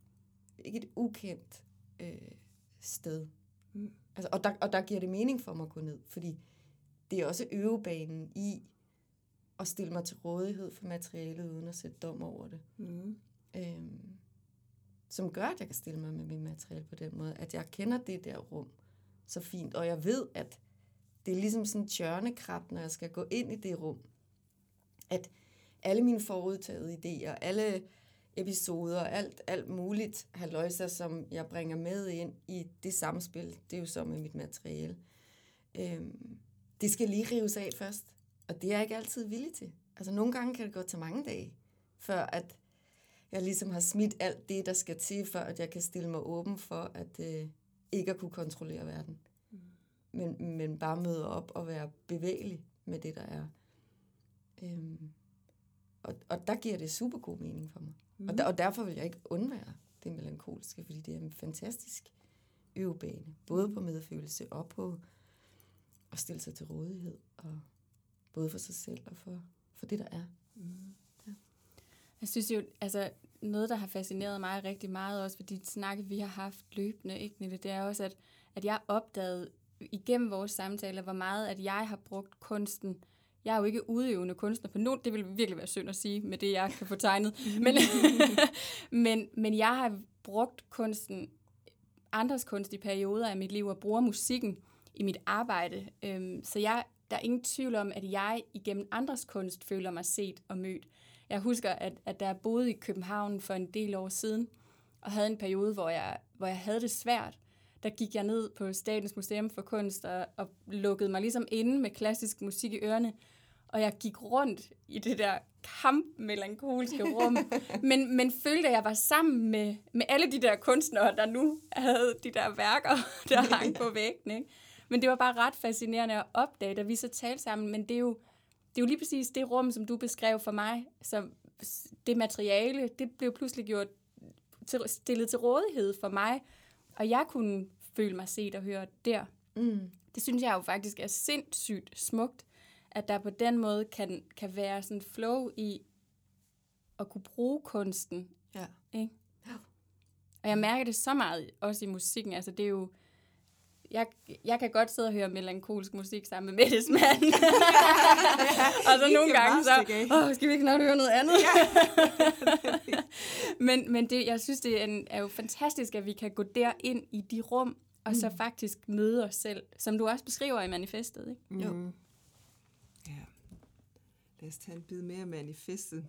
ikke et ukendt øh, sted. Mm. Altså, og, der, og der giver det mening for mig at gå ned, fordi det er også øvebanen i at stille mig til rådighed for materialet, uden at sætte dom over det. Mm. Øhm, som gør, at jeg kan stille mig med mit materiale på den måde, at jeg kender det der rum så fint, og jeg ved, at det er ligesom sådan en tjørnekrab, når jeg skal gå ind i det rum, at alle mine forudtagede idéer, alle episoder, alt, alt muligt haløjser, som jeg bringer med ind i det samspil, det er jo så med mit materiale. Øhm, det skal lige rives af først, og det er jeg ikke altid villig til. Altså nogle gange kan det gå til mange dage, før at jeg ligesom har smidt alt det, der skal til, for at jeg kan stille mig åben for, at øh, ikke at kunne kontrollere verden. Mm. Men, men bare møde op og være bevægelig med det, der er. Øhm, og, og der giver det super god mening for mig. Mm. Og, der, og derfor vil jeg ikke undvære det melankolske, fordi det er en fantastisk øvebane. Både på medfølelse og på at stille sig til rådighed. Og både for sig selv og for, for det, der er. Mm, jeg synes jo, altså noget, der har fascineret mig rigtig meget, også ved de snakke, vi har haft løbende, ikke, Nille, det er også, at, at jeg opdagede igennem vores samtaler, hvor meget, at jeg har brugt kunsten. Jeg er jo ikke udøvende kunstner på nogen, det vil virkelig være synd at sige, med det, jeg kan få tegnet. Men, men, men jeg har brugt kunsten, andres kunst i perioder af mit liv, og bruger musikken i mit arbejde. Øhm, så jeg, der er ingen tvivl om, at jeg igennem andres kunst føler mig set og mødt. Jeg husker, at, at jeg boede i København for en del år siden, og havde en periode, hvor jeg, hvor jeg havde det svært, der gik jeg ned på Statens Museum for Kunst og, og lukkede mig ligesom inde med klassisk musik i ørerne. Og jeg gik rundt i det der kampmelankolske rum, men, men følte, at jeg var sammen med, med alle de der kunstnere, der nu havde de der værker, der hang på væggen. Ikke? Men det var bare ret fascinerende at opdage, da vi så talte sammen. Men det er jo, det er jo lige præcis det rum, som du beskrev for mig, som det materiale, det blev pludselig gjort til, stillet til rådighed for mig, og jeg kunne føle mig set og hørt der. Mm. Det synes jeg jo faktisk er sindssygt smukt, at der på den måde kan, kan være sådan flow i at kunne bruge kunsten. Ja. Ikke? Og jeg mærker det så meget også i musikken. Altså det er jo, jeg, jeg kan godt sidde og høre melankolsk musik sammen med Mettes mand. og så nogle gange så, åh, skal vi ikke snart høre noget andet? men men det, jeg synes, det er, en, er jo fantastisk, at vi kan gå derind i de rum, og så faktisk møde os selv, som du også beskriver i manifestet. Ikke? Jo. Mm. Ja. Lad os tage en bid mere af manifestet.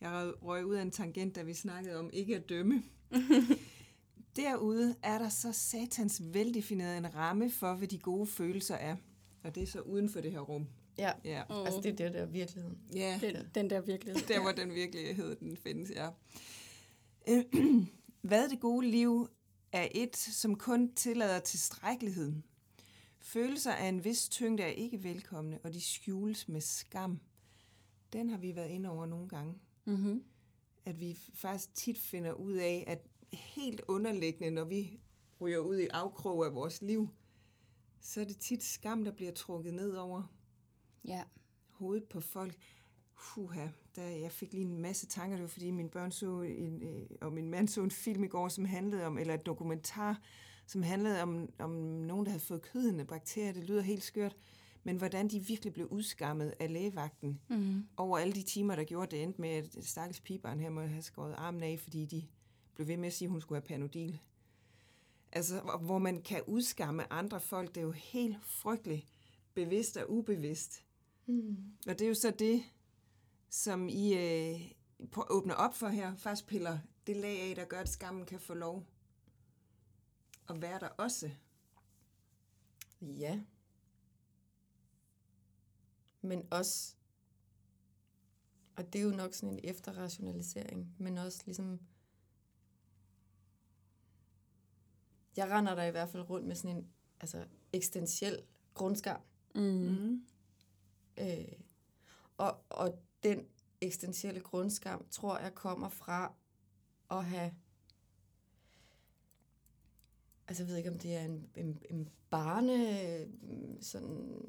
Jeg røg- ud af en tangent, da vi snakkede om ikke at dømme. Derude er der så satans veldefineret en ramme for, hvad de gode følelser er. Og det er så uden for det her rum. Ja. Ja, Mm. Altså, det er det, der er virkeligheden. ja. Den, den der virkelighed. der hvor den virkelighed den findes, ja. Hvad det gode liv er et, som kun tillader tilstrækkelighed. Følelser af en vis tyngde er ikke velkomne, og de skjules med skam. Den har vi været inde over nogle gange. Mm-hmm. At vi faktisk tit finder ud af, at helt underliggende, når vi ryger ud i afkrog af vores liv, så er det tit skam, der bliver trukket ned over Ja. hovedet på folk. Huha, der, jeg fik lige en masse tanker, det var fordi mine børn så en, øh, og min mand så en film i går, som handlede om, eller et dokumentar, som handlede om, om nogen, der havde fået kødende bakterier. Det lyder helt skørt. Men hvordan de virkelig blev udskammet af lægevagten Mm. over alle de timer, der gjorde det endte med, at stakkels pigebarn her måtte have skåret armen af, fordi de blev ved med at sige, at hun skulle have panodil. Altså, hvor- hvor man kan udskamme andre folk, det er jo helt frygteligt, bevidst og ubevidst. Mm. Og det er jo så det, som I øh, på- åbner op for her. Faktisk piller det lag af, der gør, at skammen kan få lov at være der også. Ja. Men også, og det er jo nok sådan en efterrationalisering, men også ligesom, jeg render der i hvert fald rundt med sådan en altså, eksistentiel grundskam. Mm. Mm. Øh, og, og den eksistentielle grundskam, tror jeg, kommer fra at have... Altså, jeg ved ikke, om det er en, en, en barne sådan,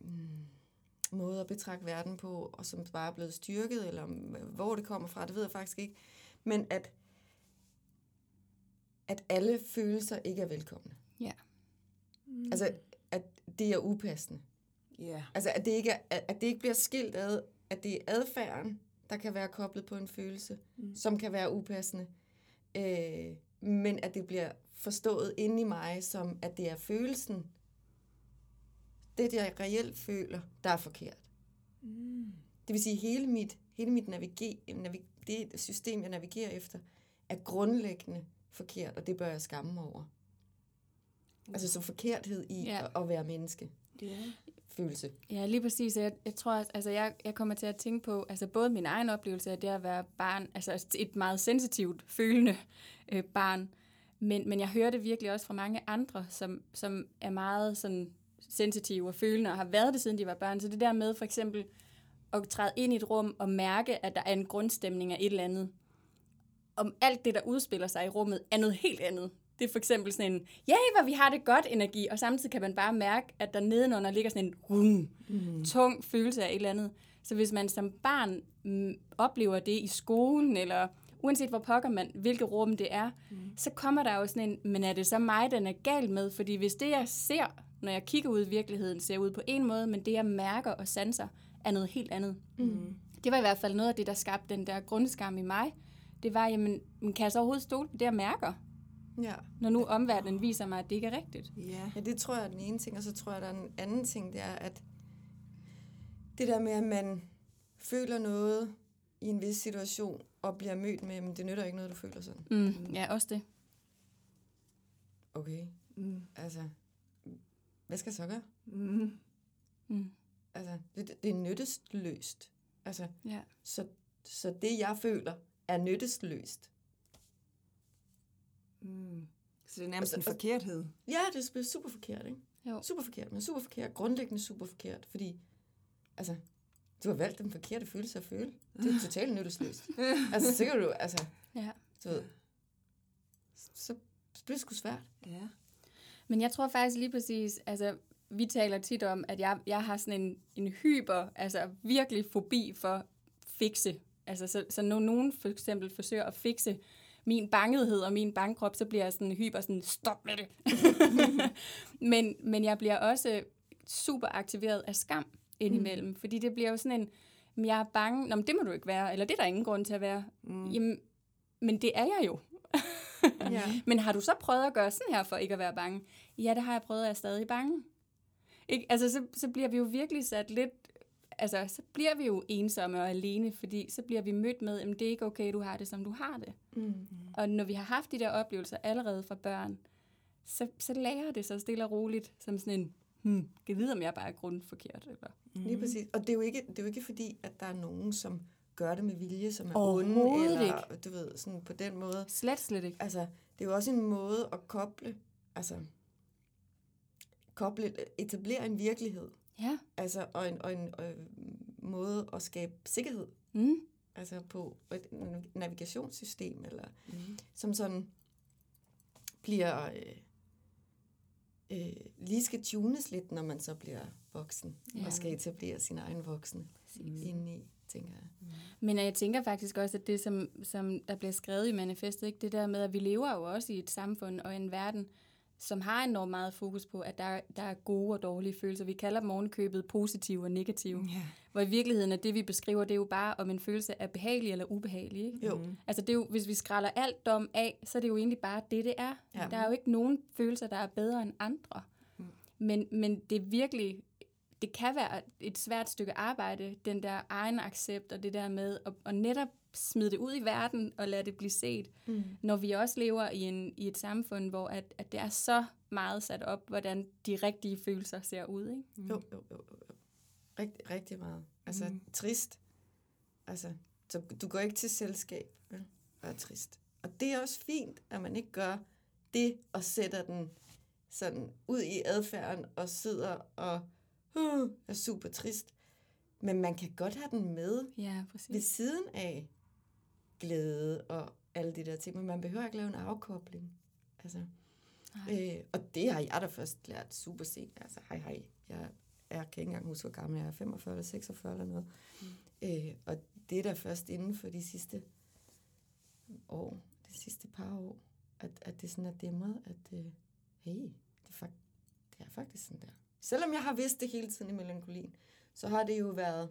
mm, måde at betragte verden på, og som bare er blevet styrket, eller om, hvor det kommer fra, det ved jeg faktisk ikke. Men at, at alle følelser ikke er velkomne. Ja. Altså, at det er upassende. Ja. Altså, at det, ikke er, at at det ikke bliver skilt ad, at det er adfærden, der kan være koblet på en følelse, mm. som kan være upassende. Øh, men at det bliver forstået inde i mig, som at det er følelsen, det jeg reelt føler, der er forkert. Mm. Det vil sige, hele mit, hele mit navige, navig, det system, jeg navigerer efter, er grundlæggende forkert, og det bør jeg skamme mig over. Altså så forkerthed i Ja. at, at være menneske. Ja. Følelse. Ja, lige præcis. Jeg, jeg tror, altså jeg, jeg kommer til at tænke på, altså både min egen oplevelse af det at være barn, altså et meget sensitivt, følende øh, barn, men, men jeg hører det virkelig også fra mange andre, som, som er meget sådan sensitive og følende, og har været det, siden de var børn. Så det der med for eksempel at træde ind i et rum og mærke, at der er en grundstemning af et eller andet, om alt det, der udspiller sig i rummet, er noget helt andet. Det er for eksempel sådan en, ja, hvor vi har det godt energi, og samtidig kan man bare mærke, at der nedenunder ligger sådan en rum, mm. tung følelse af et eller andet. Så hvis man som barn mm, oplever det i skolen, eller uanset hvor pokker man, hvilket rum det er, mm. så kommer der jo sådan en, men er det så mig, den er gal med? Fordi hvis det, jeg ser, når jeg kigger ud i virkeligheden, ser ud på en måde, men det, jeg mærker og sanser, er noget helt andet. Mm. Det var i hvert fald noget af det, der skabte den der grundskam i mig. Det var, jamen, men kan jeg så overhovedet stole på det, jeg mærker? Ja. Når nu omverdenen viser mig, at det ikke er rigtigt. Ja. ja, det tror jeg er den ene ting, og så tror jeg, der er en anden ting, det er, at det der med, at man føler noget i en vis situation, og bliver mødt med, men det nytter ikke noget, du føler sådan. Mm. Ja, også det. Okay, Mm. altså, hvad skal jeg så gøre? Mm. Mm. Altså, det, det er nyttesløst. Altså, Ja. så, så det, jeg føler, er nyttesløst. Mm. Så det er nærmest en Altså, forkerthed. Ja, det er super forkert, ikke? Jo. Super forkert, men super forkert. Grundlæggende super forkert, fordi, altså, du har valgt den forkerte følelse at føle. Det er totalt nyttesløst. altså, så kan du, altså, Ja. du ved, så, så bliver det sgu svært. Ja. Men jeg tror faktisk lige præcis, altså vi taler tit om, at jeg, jeg har sådan en, en hyper, altså virkelig fobi for fikse. Altså så, så når nogen for eksempel forsøger at fikse min bangethed og min bangkrop, så bliver jeg sådan hyper sådan, stop med det. men, men jeg bliver også super aktiveret af skam indimellem, mm. fordi det bliver jo sådan en, "Men jeg er bange, Nå, men det må du ikke være, eller det er der ingen grund til at være. Mm. Jamen, men det er jeg jo. Ja. Men har du så prøvet at gøre sådan her for ikke at være bange? Ja, det har jeg prøvet, og jeg er stadig bange. Ikke? Altså, så, så bliver vi jo virkelig sat lidt... Altså, så bliver vi jo ensomme og alene, fordi så bliver vi mødt med, at det er ikke okay, du har det, som du har det. Mm. Og når vi har haft de der oplevelser allerede fra børn, så, så lærer det sig stille og roligt, som sådan en, hmm, kan vide, om jeg bare er grundforkert, eller... Lige præcis. Og det er, jo ikke, det er jo ikke fordi, at der er nogen, som gør det med vilje, som er onde, eller du ved, sådan på den måde. Slet, slet ikke. Altså, det er jo også en måde at koble, altså, koble, etablere en virkelighed, Ja. altså, og en, og en øh, måde at skabe sikkerhed, Mm. altså på et navigationssystem, eller Mm. som sådan bliver, øh, øh, lige skal tunes lidt, når man så bliver voksen, ja. Ja. og skal etablere sin egen voksne Præcis. indeni, tænker jeg. Men jeg tænker faktisk også, at det, som, som der bliver skrevet i manifestet, ikke, det der med, at vi lever jo også i et samfund og en verden, som har enormt meget fokus på, at der, der er gode og dårlige følelser. Vi kalder dem ovenkøbet positive og negative. Ja. Hvor i virkeligheden er det, vi beskriver, det er jo bare, om en følelse er behagelig eller ubehagelig. Ikke? Jo. Altså det er jo, hvis vi skræller alt dom af, så er det jo egentlig bare det, det er. Ja. Der er jo ikke nogen følelser, der er bedre end andre. Men, men det er virkelig, det kan være et svært stykke arbejde, den der egen accept og det der med at, at netop smide det ud i verden og lade det blive set, Mm. når vi også lever i, en, i et samfund, hvor at, at det er så meget sat op, hvordan de rigtige følelser ser ud. Ikke? Jo, jo, jo, jo. jo. Rigtig, rigtig meget. Altså, Mm. mm. trist. Altså, så du går ikke til selskab, vel? Og er trist. Og det er også fint, at man ikke gør det og sætter den sådan ud i adfærden og sidder og uh, er super trist. Men man kan godt have den med Ja, ved præcis. siden af glæde og alle de der ting, men man behøver ikke lave en afkobling. Altså, Nej. øh, og det har jeg da først lært super sent. Altså, hej hej, jeg, jeg kan ikke engang huske, hvor gammel jeg er, 45 eller 46 eller noget. Mm. Øh, og det er da først inden for de sidste år, de sidste par år, at, at det sådan er dæmret, at øh, hey, det er, fakt, det er faktisk sådan der. Selvom jeg har vidst det hele tiden i melankolien, så har det jo været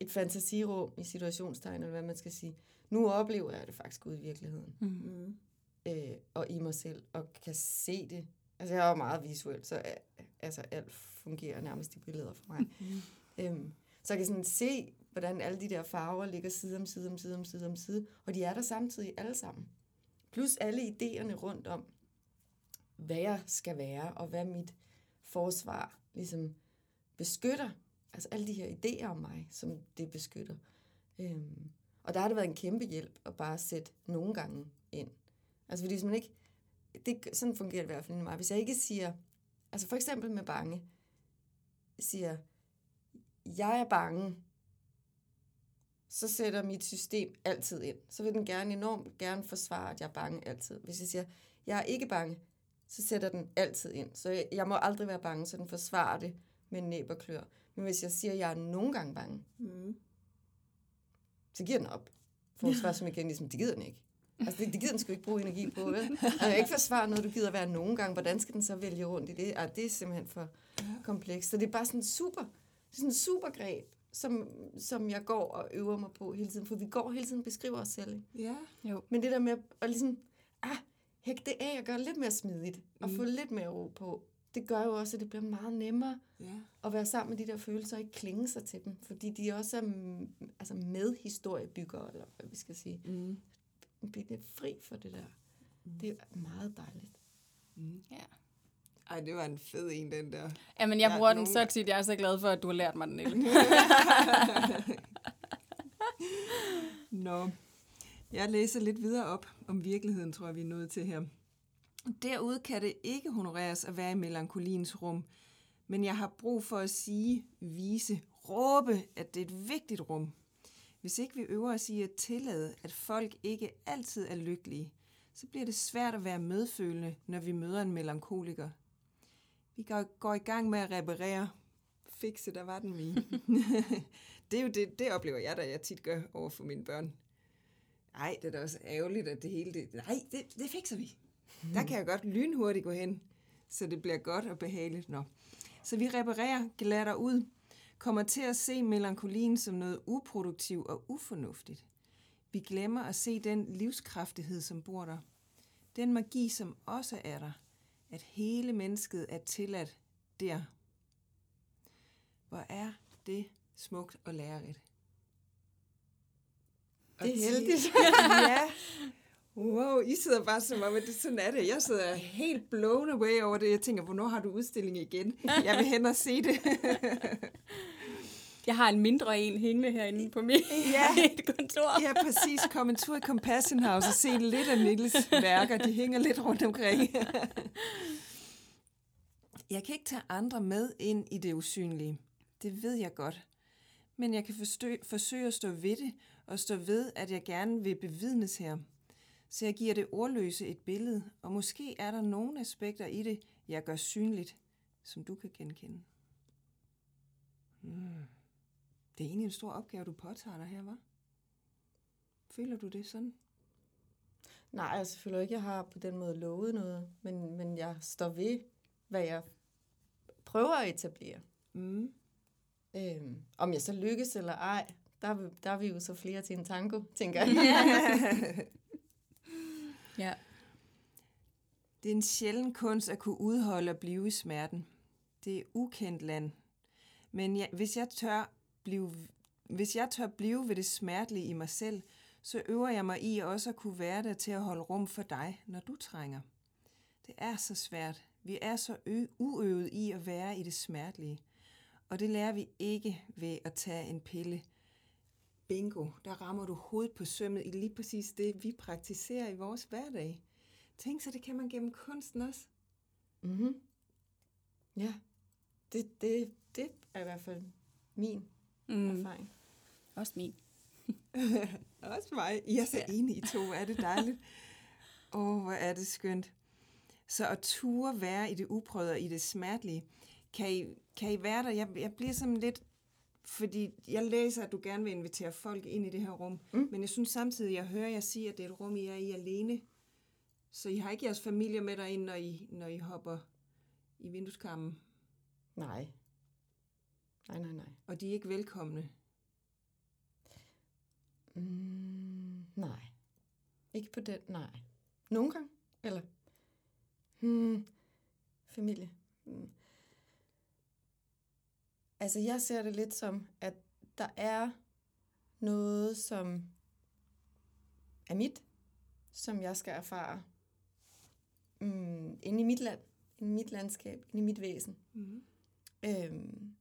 et fantasirum i situationstegn, eller hvad man skal sige. Nu oplever jeg det faktisk ude i virkeligheden, Mm. Mm. øh, og i mig selv, og kan se det. Altså, jeg er jo meget visuel, så øh, altså, alt fungerer nærmest i billeder for mig. Mm. Øhm, så jeg kan sådan se, hvordan alle de der farver ligger side om side om side om side om side, og de er der samtidig alle sammen. Plus alle idéerne rundt om, hvad jeg skal være, og hvad mit forsvar ligesom beskytter. Altså alle de her idéer om mig, som det beskytter. Øhm, og der har det været en kæmpe hjælp at bare sætte nogle gange ind. Altså fordi hvis man ikke, det, sådan fungerer det i hvert fald i mig. Hvis jeg ikke siger, altså for eksempel med bange, siger, jeg er bange, så sætter mit system altid ind. Så vil den gerne enormt gerne forsvare, at jeg er bange altid. Hvis jeg siger, jeg er ikke bange, så sætter den altid ind. Så jeg, jeg må aldrig være bange, så den forsvarer det med næb og klør. Men hvis jeg siger, at jeg er nogle gange bange, Mm. så giver den op. Forsvarsmekanismen, det gider den ikke. Altså, det, det gider den sgu ikke bruge energi på, vel? Og jeg ikke forsvare noget, du gider være nogen gange. Hvordan skal den så vælge rundt i det? Ah, det er simpelthen for komplekst. Så det er bare sådan super, det er sådan en super greb, som, som jeg går og øver mig på hele tiden. For vi går hele tiden og beskriver os selv. Ikke? Ja. Jo. Men det der med at, at ligesom, ah, hægte det af og gøre det lidt mere smidigt, og få lidt mere ro på. Det gør jo også, at det bliver meget nemmere Ja. at være sammen med de der følelser og ikke klinge sig til dem, fordi de også er mm, altså med historiebygger, eller hvad vi skal sige. Mm. Blive lidt fri for det der. Det er meget dejligt. Ja. Ej, det var en fed en, den der. Jamen, jeg bruger den nogle så gange- tit. Jeg er så glad for, at du har lært mig den. Nå, jeg læser lidt videre op om virkeligheden, tror jeg, vi er nået til her. Derude kan det ikke honoreres at være i melankoliens rum, men jeg har brug for at sige, vise, råbe, at det er et vigtigt rum. Hvis ikke vi øver os i at tillade, at folk ikke altid er lykkelige, så bliver det svært at være medfølende, når vi møder en melankoliker. Vi går, går i gang med at reparere. Fikse, der var den mine. det er jo det, det oplever jeg, da jeg tit gør over for mine børn. Nej, det er da også ærgerligt, at det hele... Det, nej, det, det fikser vi. Der kan jeg godt lynhurtigt gå hen, så det bliver godt og behageligt. Nå. Så vi reparerer, glatter ud, kommer til at se melankolien som noget uproduktivt og ufornuftigt. Vi glemmer at se den livskraftighed, som bor der. Den magi, som også er der. At hele mennesket er tilladt der. Hvor er det smukt og lærerigt. Det er heldigt. ja. Wow, I sidder bare som om, at det, sådan er det. Jeg sidder helt blown away over det. Jeg tænker, hvornår har du udstilling igen? Jeg vil hen og se det. Jeg har en mindre en hængende herinde på mit Ja. kontor. Ja, præcis. Kom en tur i Compassion House og se lidt af Niels værker. De hænger lidt rundt omkring. Jeg kan ikke tage andre med ind i det usynlige. Det ved jeg godt. Men jeg kan forstø- forsøge at stå ved det, og stå ved, at jeg gerne vil bevidnes her. Så jeg giver det ordløse et billede, og måske er der nogle aspekter i det, jeg gør synligt, som du kan genkende. Mm. Det er egentlig en stor opgave, du påtager dig her, var? Føler du det sådan? Nej, jeg føler ikke, jeg har på den måde lovet noget, men, men jeg står ved, hvad jeg prøver at etablere. Mm. Øhm, om jeg så lykkes eller ej, der er, vi, der er vi jo så flere til en tango, tænker jeg. Ja. Det er en sjælden kunst at kunne udholde og blive i smerten. Det er ukendt land. Men jeg, hvis, jeg tør blive, hvis jeg tør blive ved det smertelige i mig selv, så øver jeg mig i også at kunne være der til at holde rum for dig, når du trænger. Det er så svært. Vi er så ø- uøvet i at være i det smertelige. Og det lærer vi ikke ved at tage en pille. Bingo, der rammer du hovedet på sømmet i lige præcis det, vi praktiserer i vores hverdag. Tænk så, det kan man gennem kunsten også. Mm-hmm. Ja, det, det, det er i hvert fald min Mm. erfaring. Også min. Også mig. I er så enige, I to. Er det dejligt? Åh, oh, hvor er det skønt. Så at ture være i det uprøvede og i det smertelige, kan I, kan I være der? Jeg, jeg bliver sådan lidt... Fordi jeg læser, at du gerne vil invitere folk ind i det her rum. Mm. Men jeg synes samtidig, jeg hører jer sige, at det er et rum, I er i alene. Så I har ikke jeres familie med derinde, når I, når I hopper i vindueskarmen. Nej. Nej, nej, nej. Og de er ikke velkomne. Mm, nej. Ikke på den, nej. Nogle gange, eller? Hmm, familie. Hmm. Altså, jeg ser det lidt som, at der er noget, som er mit, som jeg skal erfare mm, inde i mit land, inde i mit landskab, inde i mit væsen. Mm. Øhm,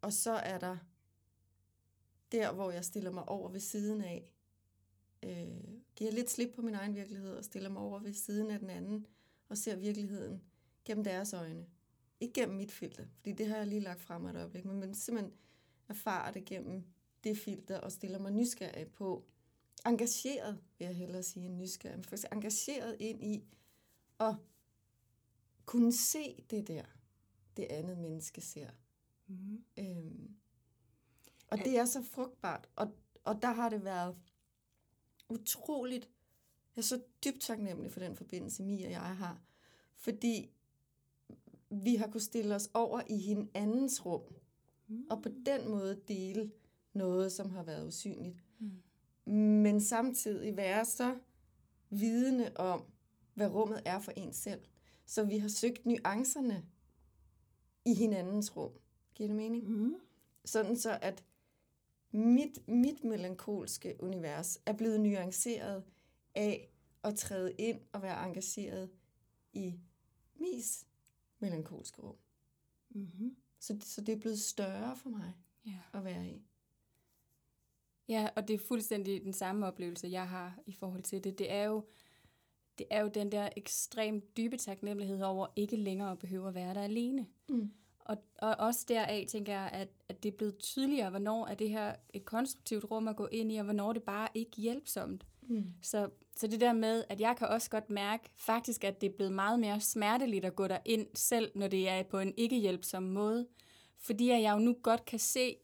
og så er der der, hvor jeg stiller mig over ved siden af, øh, giver lidt slip på min egen virkelighed og stiller mig over ved siden af den anden og ser virkeligheden gennem deres øjne. Ikke gennem mit filter, fordi det har jeg lige lagt frem et øjeblik, men, men simpelthen erfarer det gennem det filter og stiller mig nysgerrig på, engageret vil jeg hellere sige en nysgerrig, men faktisk engageret ind i at kunne se det der, det andet menneske ser. Mm. Øhm, og det er så frugtbart, og, og der har det været utroligt, jeg er så dybt taknemmelig for den forbindelse, Mia og jeg har, fordi vi har kunnet stille os over i hinandens rum, Mm. og på den måde dele noget, som har været usynligt. Mm. Men samtidig være så vidende om, hvad rummet er for en selv. Så vi har søgt nuancerne i hinandens rum. Giver det mening? Mm. Sådan så, at mit, mit melankolske univers er blevet nuanceret af at træde ind og være engageret i mis melankolske rum. Mm-hmm. Så, så det er blevet større for mig Ja. at være i. Ja, og det er fuldstændig den samme oplevelse, jeg har i forhold til det. Det er jo, det er jo den der ekstremt dybe taknemmelighed over ikke længere at behøve at være der alene. Mm. Og, og også deraf tænker jeg, at, at det er blevet tydeligere, hvornår er det her et konstruktivt rum at gå ind i, og hvornår det bare ikke hjælpsomt. Mm. Så, så det der med, at jeg kan også godt mærke faktisk, at det er blevet meget mere smerteligt at gå ind selv, når det er på en ikke hjælpsom måde. Fordi at jeg jo nu godt kan se,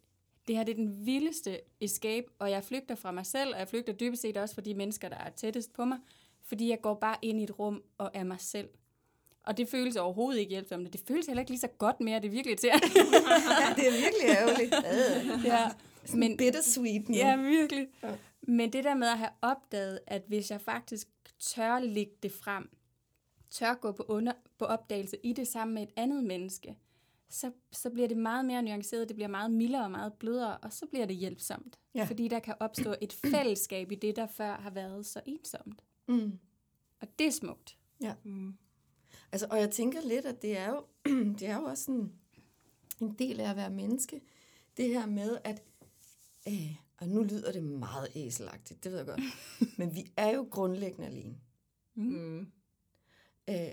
det her det er den vildeste escape, og jeg flygter fra mig selv, og jeg flygter dybest set også fra de mennesker, der er tættest på mig, fordi jeg går bare ind i et rum og er mig selv. Og det føles overhovedet ikke hjælpsomt. Det føles heller ikke lige så godt mere, det er virkelig til. ja, det er virkelig ærgerligt. ja, Men bittersweet nu. Ja, virkelig. Ja. Men det der med at have opdaget, at hvis jeg faktisk tør lægge det frem, tør gå på, under, på opdagelse i det sammen med et andet menneske, så, så bliver det meget mere nuanceret, det bliver meget mildere og meget blødere, og så bliver det hjælpsomt. Ja. Fordi der kan opstå et fællesskab i det, der før har været så ensomt. Mm. Og det er smukt. Mm. Altså, og jeg tænker lidt, at det er jo, det er jo også en, en del af at være menneske. Det her med, at, øh, og nu lyder det meget æselagtigt, det ved jeg godt, men vi er jo grundlæggende alene. Mm. Øh,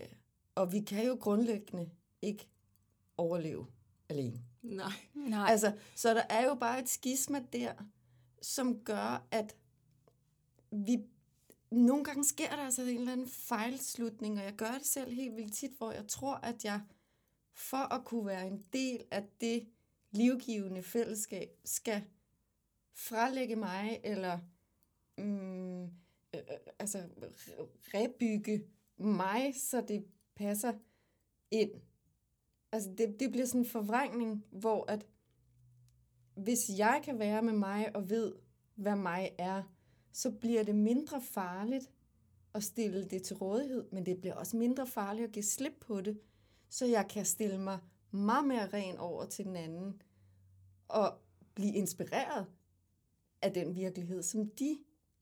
og vi kan jo grundlæggende ikke overleve alene. Nej. Nej, Altså, så der er jo bare et skisma der, som gør, at vi nogle gange sker der altså en eller anden fejlslutning, og jeg gør det selv helt vildt tit, hvor jeg tror, at jeg for at kunne være en del af det livgivende fællesskab, skal fralægge mig, eller mm, øh, øh, altså rebygge mig, så det passer ind. Altså det, det bliver sådan en forvrængning, hvor at hvis jeg kan være med mig og ved, hvad mig er, så bliver det mindre farligt at stille det til rådighed, men det bliver også mindre farligt at give slip på det, så jeg kan stille mig meget mere ren over til den anden og blive inspireret af den virkelighed, som de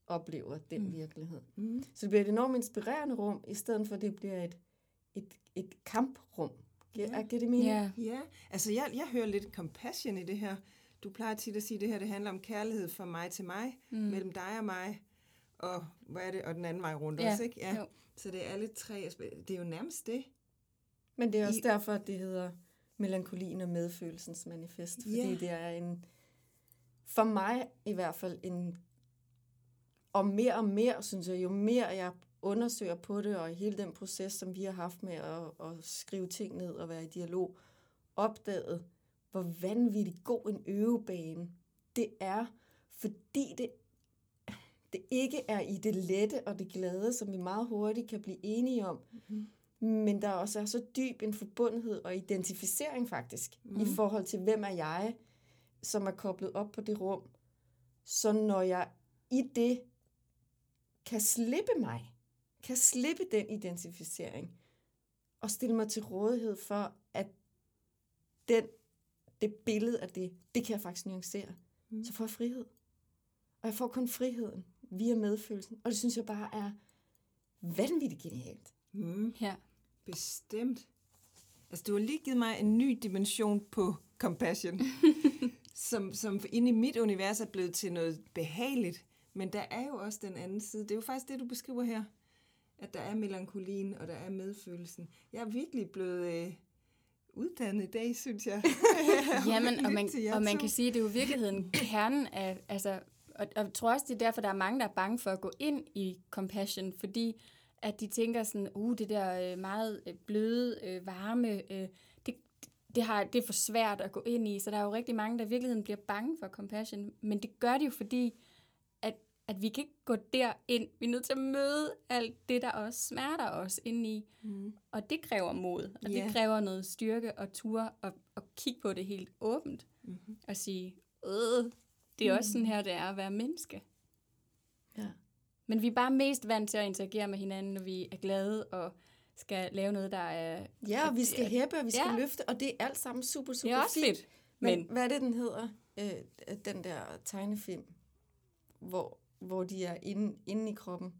oplever den Mm. virkelighed. Mm. Så det bliver et enormt inspirerende rum, i stedet for at det bliver et, et, et kamprum. Giver, Ja. giver det mening? ja. Ja, altså jeg, jeg hører lidt compassion i det her. Du plejer tit at sige, at det her det handler om kærlighed fra mig til mig, mm. mellem dig og mig, og hvad er det, og den anden vej rundt Ja, også, ikke? Ja. jo. Så det er alle tre, det er jo nærmest det. Men det er også I- derfor, at det hedder melankolien og medfølelsens manifest. Fordi Ja. det er en, for mig i hvert fald, en, og mere og mere, synes jeg, jo mere jeg undersøger på det, og hele den proces, som vi har haft med at, at skrive ting ned og være i dialog, opdaget, hvor vanvittigt god en øvebane det er, fordi det, det ikke er i det lette og det glade, som vi meget hurtigt kan blive enige om, Mm-hmm. men der også er så dyb en forbundethed og identificering faktisk, mm. i Mhm. forhold til, hvem er jeg, som er koblet op på det rum. Så når jeg i det kan slippe mig, kan slippe den identificering, og stille mig til rådighed for, at den, det billede af det, det kan jeg faktisk nuancere. Mm. Så får jeg frihed. Og jeg får kun friheden via medfølelsen. Og det synes jeg bare er vanvittigt genialt. Mm. ja. Bestemt. Altså, du har lige givet mig en ny dimension på compassion, som, som inde i mit univers er blevet til noget behageligt. Men der er jo også den anden side. Det er jo faktisk det, du beskriver her. At der er melankolien, og der er medfølelsen. Jeg er virkelig blevet øh, uddannet i dag, synes jeg. Jamen, og man, og man kan sige, at det er jo virkeligheden kernen af, altså, og, og jeg tror også, det er derfor, der er mange, der er bange for at gå ind i compassion, fordi at de tænker sådan, uh, det der øh, meget øh, bløde, øh, varme, det, har, det er for svært at gå ind i, så der er jo rigtig mange, der i virkeligheden bliver bange for compassion, men det gør de jo, fordi at, at vi kan ikke gå derind. Vi er nødt til at møde alt det, der også smerter os indeni. Mm. Og det kræver mod, og Ja. det kræver noget styrke og tur og, og kigge på det helt åbent Mm-hmm. og sige, øh, det er også sådan her, det er at være menneske. Ja. Men vi er bare mest vant til at interagere med hinanden, når vi er glade og skal lave noget, der er... Ja, og vi skal hæppe, og vi skal Ja. løfte, og det er alt sammen super, super Det er også fint. fedt. Men, Men hvad er det, den hedder? Øh, den der tegnefilm, hvor, hvor de er inde, inde i kroppen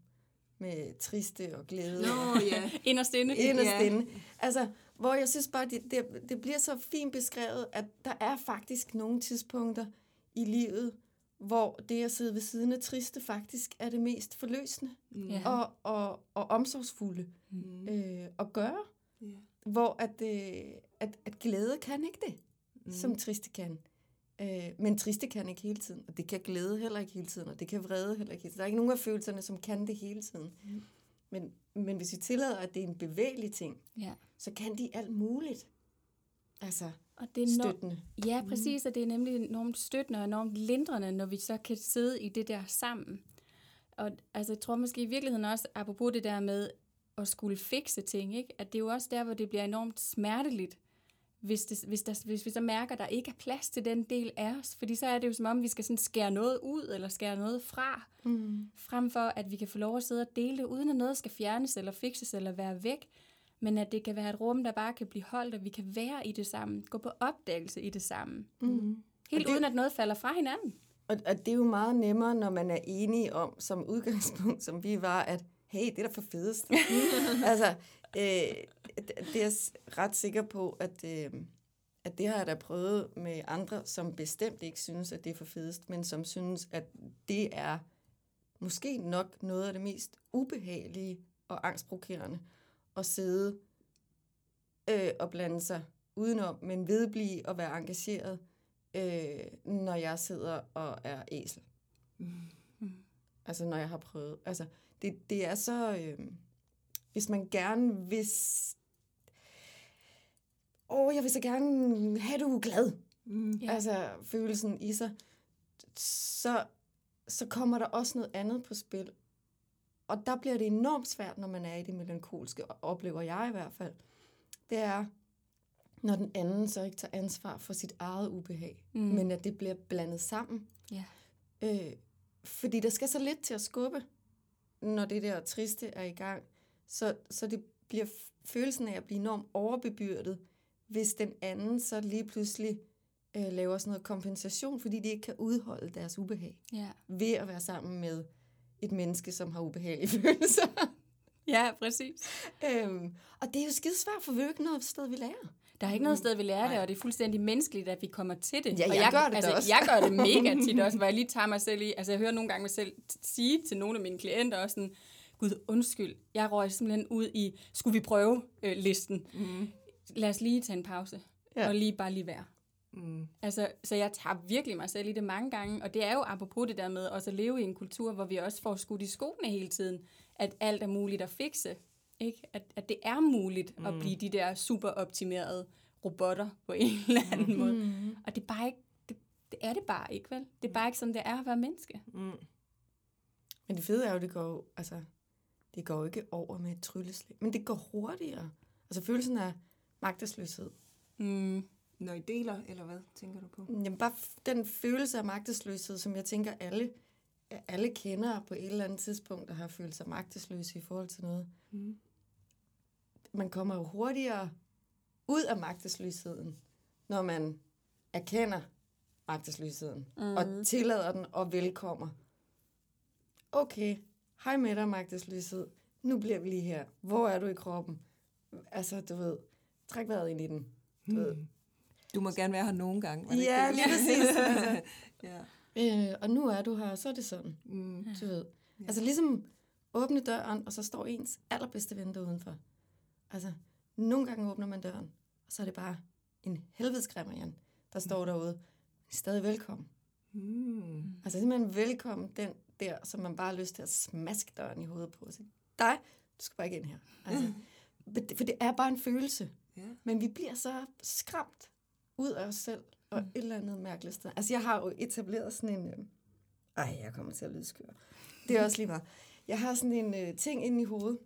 med triste og glæde. Nå, ja. inderst inde. inderst Ja. inde. Altså, hvor jeg synes bare, det, det, det bliver så fint beskrevet, at der er faktisk nogle tidspunkter i livet, hvor det at sidde ved siden af triste faktisk er det mest forløsende Ja. og, og, og omsorgsfulde Mm. øh, at gøre. Ja. Hvor at, øh, at, at glæde kan ikke det, mm. som triste kan. Øh, men triste kan ikke hele tiden, og det kan glæde heller ikke hele tiden, og det kan vrede heller ikke hele tiden. Der er ikke nogen af følelserne, som kan det hele tiden. Mm. Men, men hvis vi tillader, at det er en bevægelig ting, Ja. så kan de alt muligt. Altså, Og det er no- støttende. Ja, præcis, og det er nemlig enormt støttende og enormt lindrende, når vi så kan sidde i det der sammen. Og altså, jeg tror måske i virkeligheden også, apropos det der med at skulle fikse ting, ikke? at det er jo også der, hvor det bliver enormt smerteligt, hvis, det, hvis, der, hvis vi så mærker, at der ikke er plads til den del af os. Fordi så er det jo som om, vi skal sådan skære noget ud, eller skære noget fra, Mm. frem for at vi kan få lov at sidde og dele det, uden at noget skal fjernes, eller fikses, eller være væk. Men at det kan være et rum, der bare kan blive holdt, og vi kan være i det sammen. Gå på opdagelse i det sammen. Mm. Helt det- uden at noget falder fra hinanden. Og, og det er jo meget nemmere, når man er enige om, som udgangspunkt, som vi var, at hey, det er da for fedest. altså, øh, det er jeg ret sikker på, at, øh, at det har jeg da prøvet med andre, som bestemt ikke synes, at det er for fedest, men som synes, at det er måske nok noget af det mest ubehagelige og angstprovokerende at sidde øh, og blande sig udenom, men vedblive og være engageret, øh, når jeg sidder og er æsel. Mm. Altså, når jeg har prøvet. Altså, det, det er så... Øh, hvis man gerne vil... Åh, jeg vil så gerne have, du er glad. Mm. Altså, følelsen i sig. Så, så kommer der også noget andet på spil. Og der bliver det enormt svært, når man er i det melankolske, og oplever jeg i hvert fald. Det er, når den anden så ikke tager ansvar for sit eget ubehag, Mm. men at det bliver blandet sammen. Ja. Øh, fordi der skal så lidt til at skubbe, når det der triste er i gang. Så, så det bliver følelsen af at blive enormt overbebyrdet, hvis den anden så lige pludselig øh, laver sådan noget kompensation, fordi de ikke kan udholde deres ubehag Ja. ved at være sammen med et menneske, som har ubehagelige følelser. ja, præcis. øhm, og det er jo skide svært, for vi er ikke noget sted, vi lærer. Der er ikke noget sted, vi lærer det, og det er fuldstændig menneskeligt, at vi kommer til det. Ja, og jeg gør det altså, også. Jeg gør det mega tit også, hvor jeg lige tager mig selv i. Altså, jeg hører nogle gange mig selv sige til nogle af mine klienter også sådan, Gud, undskyld, jeg røg simpelthen ud i, skulle vi prøve øh, listen? Mm. Lad os lige tage en pause. Ja. og lige bare lige være. Mm. Altså, så jeg tager virkelig mig selv i det mange gange, og det er jo apropos det der med også at leve i en kultur, hvor vi også får skudt i skoene hele tiden, at alt er muligt at fikse. Ikke? At, at det er muligt mm. at blive de der super optimerede robotter på en eller anden mm. måde. Mm. Og det er bare ikke, det, det er det bare ikke, vel? Det er bare ikke sådan, det er at være menneske. Mm. Men det fede er jo, det går altså, det går ikke over med et trylleslag, men det går hurtigere. Altså følelsen af magtesløshed. Mm. Når I deler, eller hvad tænker du på? Jamen bare den følelse af magtesløshed, som jeg tænker, alle, alle kender på et eller andet tidspunkt, der har følt sig magtesløse i forhold til noget. Mm. Man kommer jo hurtigere ud af magtesløsheden, når man erkender magtesløsheden, mm. og tillader den og velkommer. Okay, hej med dig, magtesløshed. Nu bliver vi lige her. Hvor er du i kroppen? Altså, du ved, træk vejret ind i den. Du ved. Mm. Du må gerne være her nogle gange. var det ikke Ja, det? lige præcis. Altså, ja. øh, og nu er du her, så er det sådan. Mm. Du ved. Altså ligesom åbne døren, og så står ens allerbedste ven der udenfor. Altså, nogle gange åbner man døren, og så er det bare en helvedesgrimmer, Jan, der står derude. Stadig velkommen. Mm. Altså simpelthen velkommen den der, som man bare har lyst til at smaske døren i hovedet på. Og sige, dig, du skal bare ikke ind her. Altså, for det er bare en følelse. Ja. Men vi bliver så skræmt ud af os selv, og et eller andet mærkeligt sted. Altså, jeg har jo etableret sådan en... Øh... Ej, jeg kommer til at lyde skør. Det er også lige meget. Jeg har sådan en øh, ting inde i hovedet,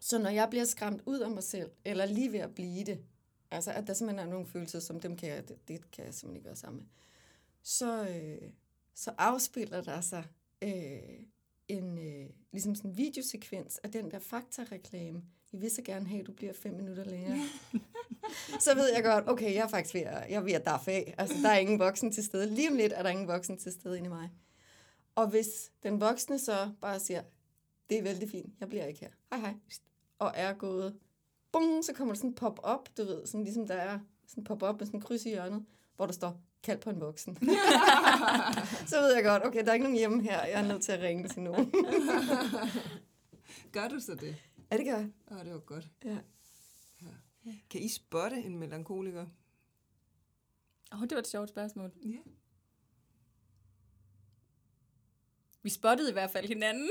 så når jeg bliver skræmt ud af mig selv, eller lige ved at blive det, altså at der simpelthen er nogle følelser, som dem kan jeg, det, det kan jeg simpelthen ikke være sammen med, så, øh, så afspiller der sig øh, en øh, ligesom sådan en videosekvens af den der faktareklame. Vi vil så gerne have, at du bliver fem minutter længere. så ved jeg godt, okay, jeg er faktisk ved at, jeg er ved at daffe af. Altså, der er ingen voksen til stede. Lige om lidt er der ingen voksen til stede inde i mig. Og hvis den voksne så bare siger, det er vældig fint, jeg bliver ikke her. Hej hej. Og er gået, bung, så kommer der sådan en pop-up, du ved, sådan ligesom der er sådan pop-up med sådan en kryds i hjørnet, hvor der står, kald på en voksen. så ved jeg godt, okay, der er ikke nogen hjemme her, jeg er nødt til at ringe til nogen. Gør du så det? Ja, det gør jeg. Åh, det var godt. Ja. Kan I spotte en melankoliker? Åh, oh, det var et sjovt spørgsmål. Ja. Vi spottede i hvert fald hinanden,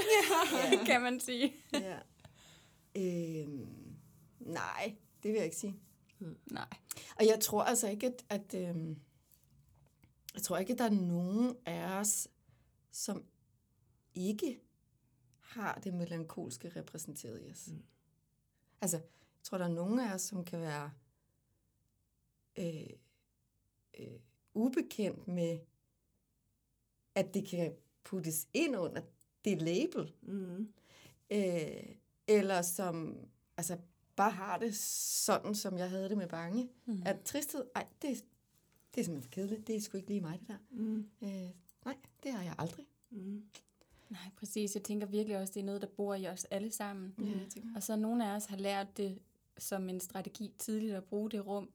Ja. kan man sige. ja. Øhm, nej, det vil jeg ikke sige. Nej. Og jeg tror altså ikke, at, at øhm, jeg tror ikke, at der er nogen af os, som ikke har det melankolske repræsenteret i os. Mm. Altså, jeg tror, der er nogen af os, som kan være øh, øh, ubekendt med, at det kan puttes ind under det label. Mm. Øh, eller som altså, bare har det sådan, som jeg havde det med bange. Mm. At tristhed, ej, det, det er simpelthen for kedeligt. Det er sgu ikke lige mig, det der. Mm. Øh, nej, det har jeg aldrig. Mm. Nej, præcis. Jeg tænker virkelig også, det er noget, der bor i os alle sammen. Ja, jeg tænker. Og så nogle af os har lært det som en strategi tidligt at bruge det rum.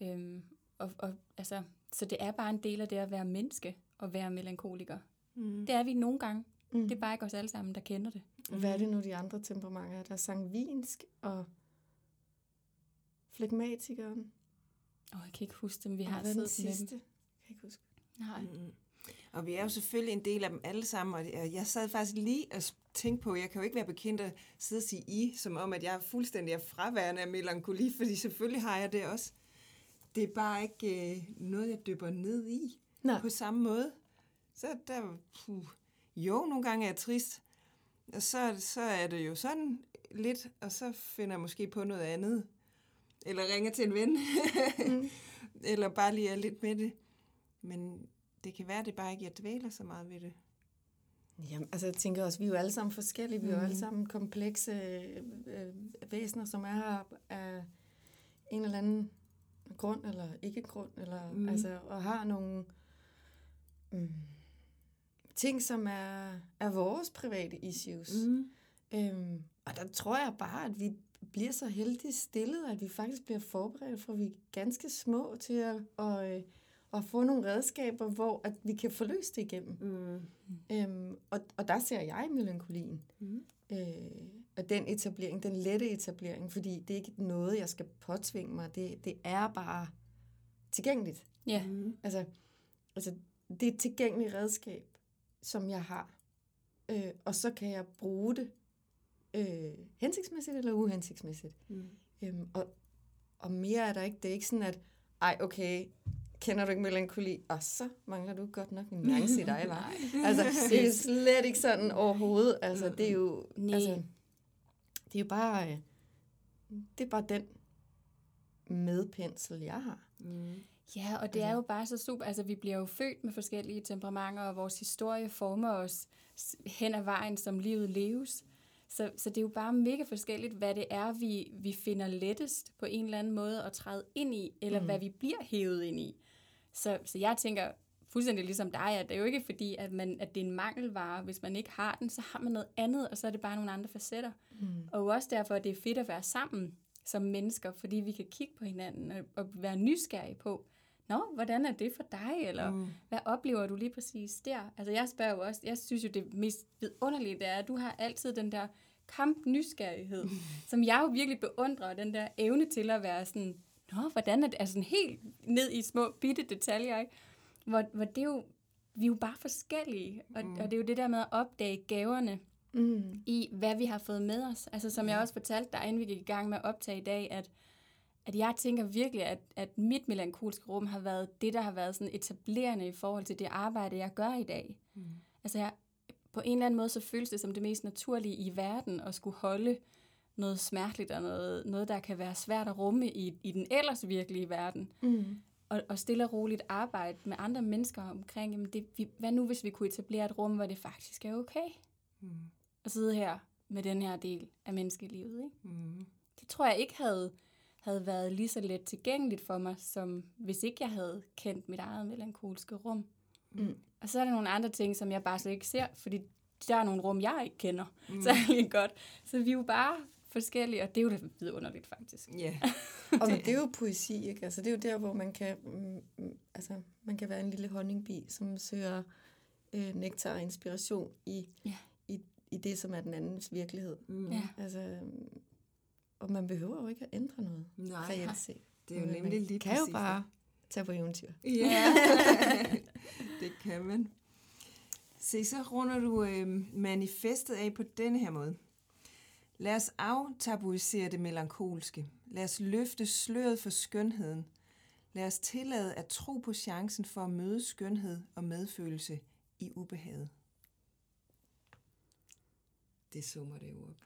Øhm, og, og, altså, så det er bare en del af det at være menneske og være melankoliker. Mm. Det er vi nogle gange. Mm. Det er bare ikke os alle sammen, der kender det. Hvad er det nu, de andre temperamenter er? Der er sangvinsk og flegmatikeren. Åh, jeg kan ikke huske dem. Vi Og har siddet med sidste? dem. Kan jeg ikke huske. Nej. Mm. Og vi er jo selvfølgelig en del af dem alle sammen, og jeg sad faktisk lige og tænkte på, jeg kan jo ikke være bekendt at sidde og sige I, som om, at jeg er fuldstændig er fraværende af melankoli, fordi selvfølgelig har jeg det også. Det er bare ikke øh, noget, jeg dypper ned i Nej. på samme måde. Så der, puh, jo, nogle gange er jeg trist, og så, så er det jo sådan lidt, og så finder jeg måske på noget andet. Eller ringer til en ven. Mm. Eller bare lige er lidt med det. Men det kan være, at det bare ikke, jeg dvæler så meget ved det. Jamen, altså jeg tænker også, vi er jo alle sammen forskellige. Vi er jo Mhm. alle sammen komplekse øh, øh, væsener, som er her af en eller anden grund, eller ikke grund, eller, Mhm. mm. altså, og har nogle mm, ting, som er, er vores private issues. Mm. Øhm, og der tror jeg bare, at vi bliver så heldigt stillet, at vi faktisk bliver forberedt, for vi er ganske små til at, og, øh, at få nogle redskaber, hvor at vi kan få løst det igennem. Mm. Øhm, og, og der ser jeg melankolien. Mm. Øh, og den etablering, den lette etablering, fordi det er ikke noget, jeg skal påtvinge mig. Det, det er bare tilgængeligt. Ja. Mm. Altså, altså, det er et tilgængeligt redskab, som jeg har. Øh, og så kan jeg bruge det øh, hensigtsmæssigt eller uhensigtsmæssigt. Mm. Øhm, og, og mere er der ikke. Det er ikke sådan, at ej, okay, kender du ikke melankoli? Og så mangler du godt nok en nuance i dig, var. Altså, det er slet ikke sådan overhovedet. Altså, det er jo, Nej. altså, det er jo bare, øh, det er bare den medpensel, jeg har. Mm. Ja, og det er jo bare så super. Altså, vi bliver jo født med forskellige temperamenter, og vores historie former os hen ad vejen, som livet leves. Så, så det er jo bare mega forskelligt, hvad det er, vi, vi finder lettest på en eller anden måde at træde ind i, eller mm. hvad vi bliver hævet ind i. Så, så jeg tænker fuldstændig ligesom dig, at det er jo ikke fordi, at, man, at det er en mangelvare. Hvis man ikke har den, så har man noget andet, og så er det bare nogle andre facetter. Mm. Og også derfor, at det er fedt at være sammen som mennesker, fordi vi kan kigge på hinanden og, og være nysgerrige på, Nå, hvordan er det for dig? Eller mm. hvad oplever du lige præcis der? Altså jeg spørger jo også, jeg synes jo det mest vidunderlige, det er, at du har altid den der kamp nysgerrighed, som jeg jo virkelig beundrer, den der evne til at være sådan, Nå, hvordan er det? Altså helt ned i små bitte detaljer, ikke? Hvor, hvor det er jo, vi er jo bare forskellige, og, mm. og det er jo det der med at opdage gaverne Mm. i, hvad vi har fået med os. Altså som jeg også fortalte dig, inden vi gik i gang med at optage i dag, at, at jeg tænker virkelig, at, at mit melankolske rum har været det, der har været sådan etablerende i forhold til det arbejde, jeg gør i dag. Mm. Altså jeg, på en eller anden måde, så føles det som det mest naturlige i verden at skulle holde noget smerteligt og noget, noget der kan være svært at rumme i, i den ellers virkelige verden. Mm. Og, og stille og roligt arbejde med andre mennesker omkring, jamen det, vi, hvad nu hvis vi kunne etablere et rum, hvor det faktisk er okay? Mm. at sidde her med den her del af menneskelivet. Ikke? Mm. Det tror jeg ikke havde, havde været lige så let tilgængeligt for mig, som hvis ikke jeg havde kendt mit eget melankolske rum. Mm. Og så er der nogle andre ting, som jeg bare slet ikke ser, fordi der er nogle rum, jeg ikke kender Mm. mm. særlig godt. Så vi er jo bare forskellige, og det er jo da vidunderligt faktisk. Ja. Og det er jo poesi, ikke? Altså, det er jo der, hvor man kan, mm, mm, altså, man kan være en lille honningbi, som søger øh, nektar og inspiration i, Ja. i, i det, som er den andens virkelighed. Mm. Ja. Altså, og man behøver jo ikke at ændre noget, Nej, reelt set. det er jo nemlig man lige kan jo præcis bare tage på eventyr. Ja, det kan man. Se, så runder du øh, manifestet af på denne her måde. Lad os aftabuisere det melankolske. Lad os løfte sløret for skønheden. Lad os tillade at tro på chancen for at møde skønhed og medfølelse i ubehaget. Det summer det jo op.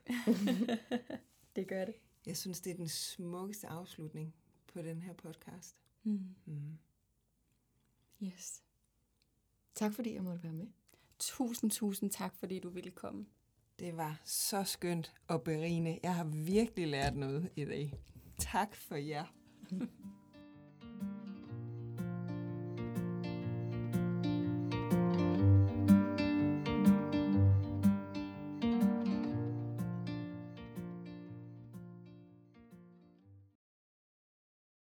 Det gør det. Jeg synes, det er den smukkeste afslutning på den her podcast. Mm. Mm. Yes. Tak fordi jeg måtte være med. Tusind, tusind tak, fordi du ville komme. Det var så skønt og berigende. Jeg har virkelig lært noget i dag. Tak for jer.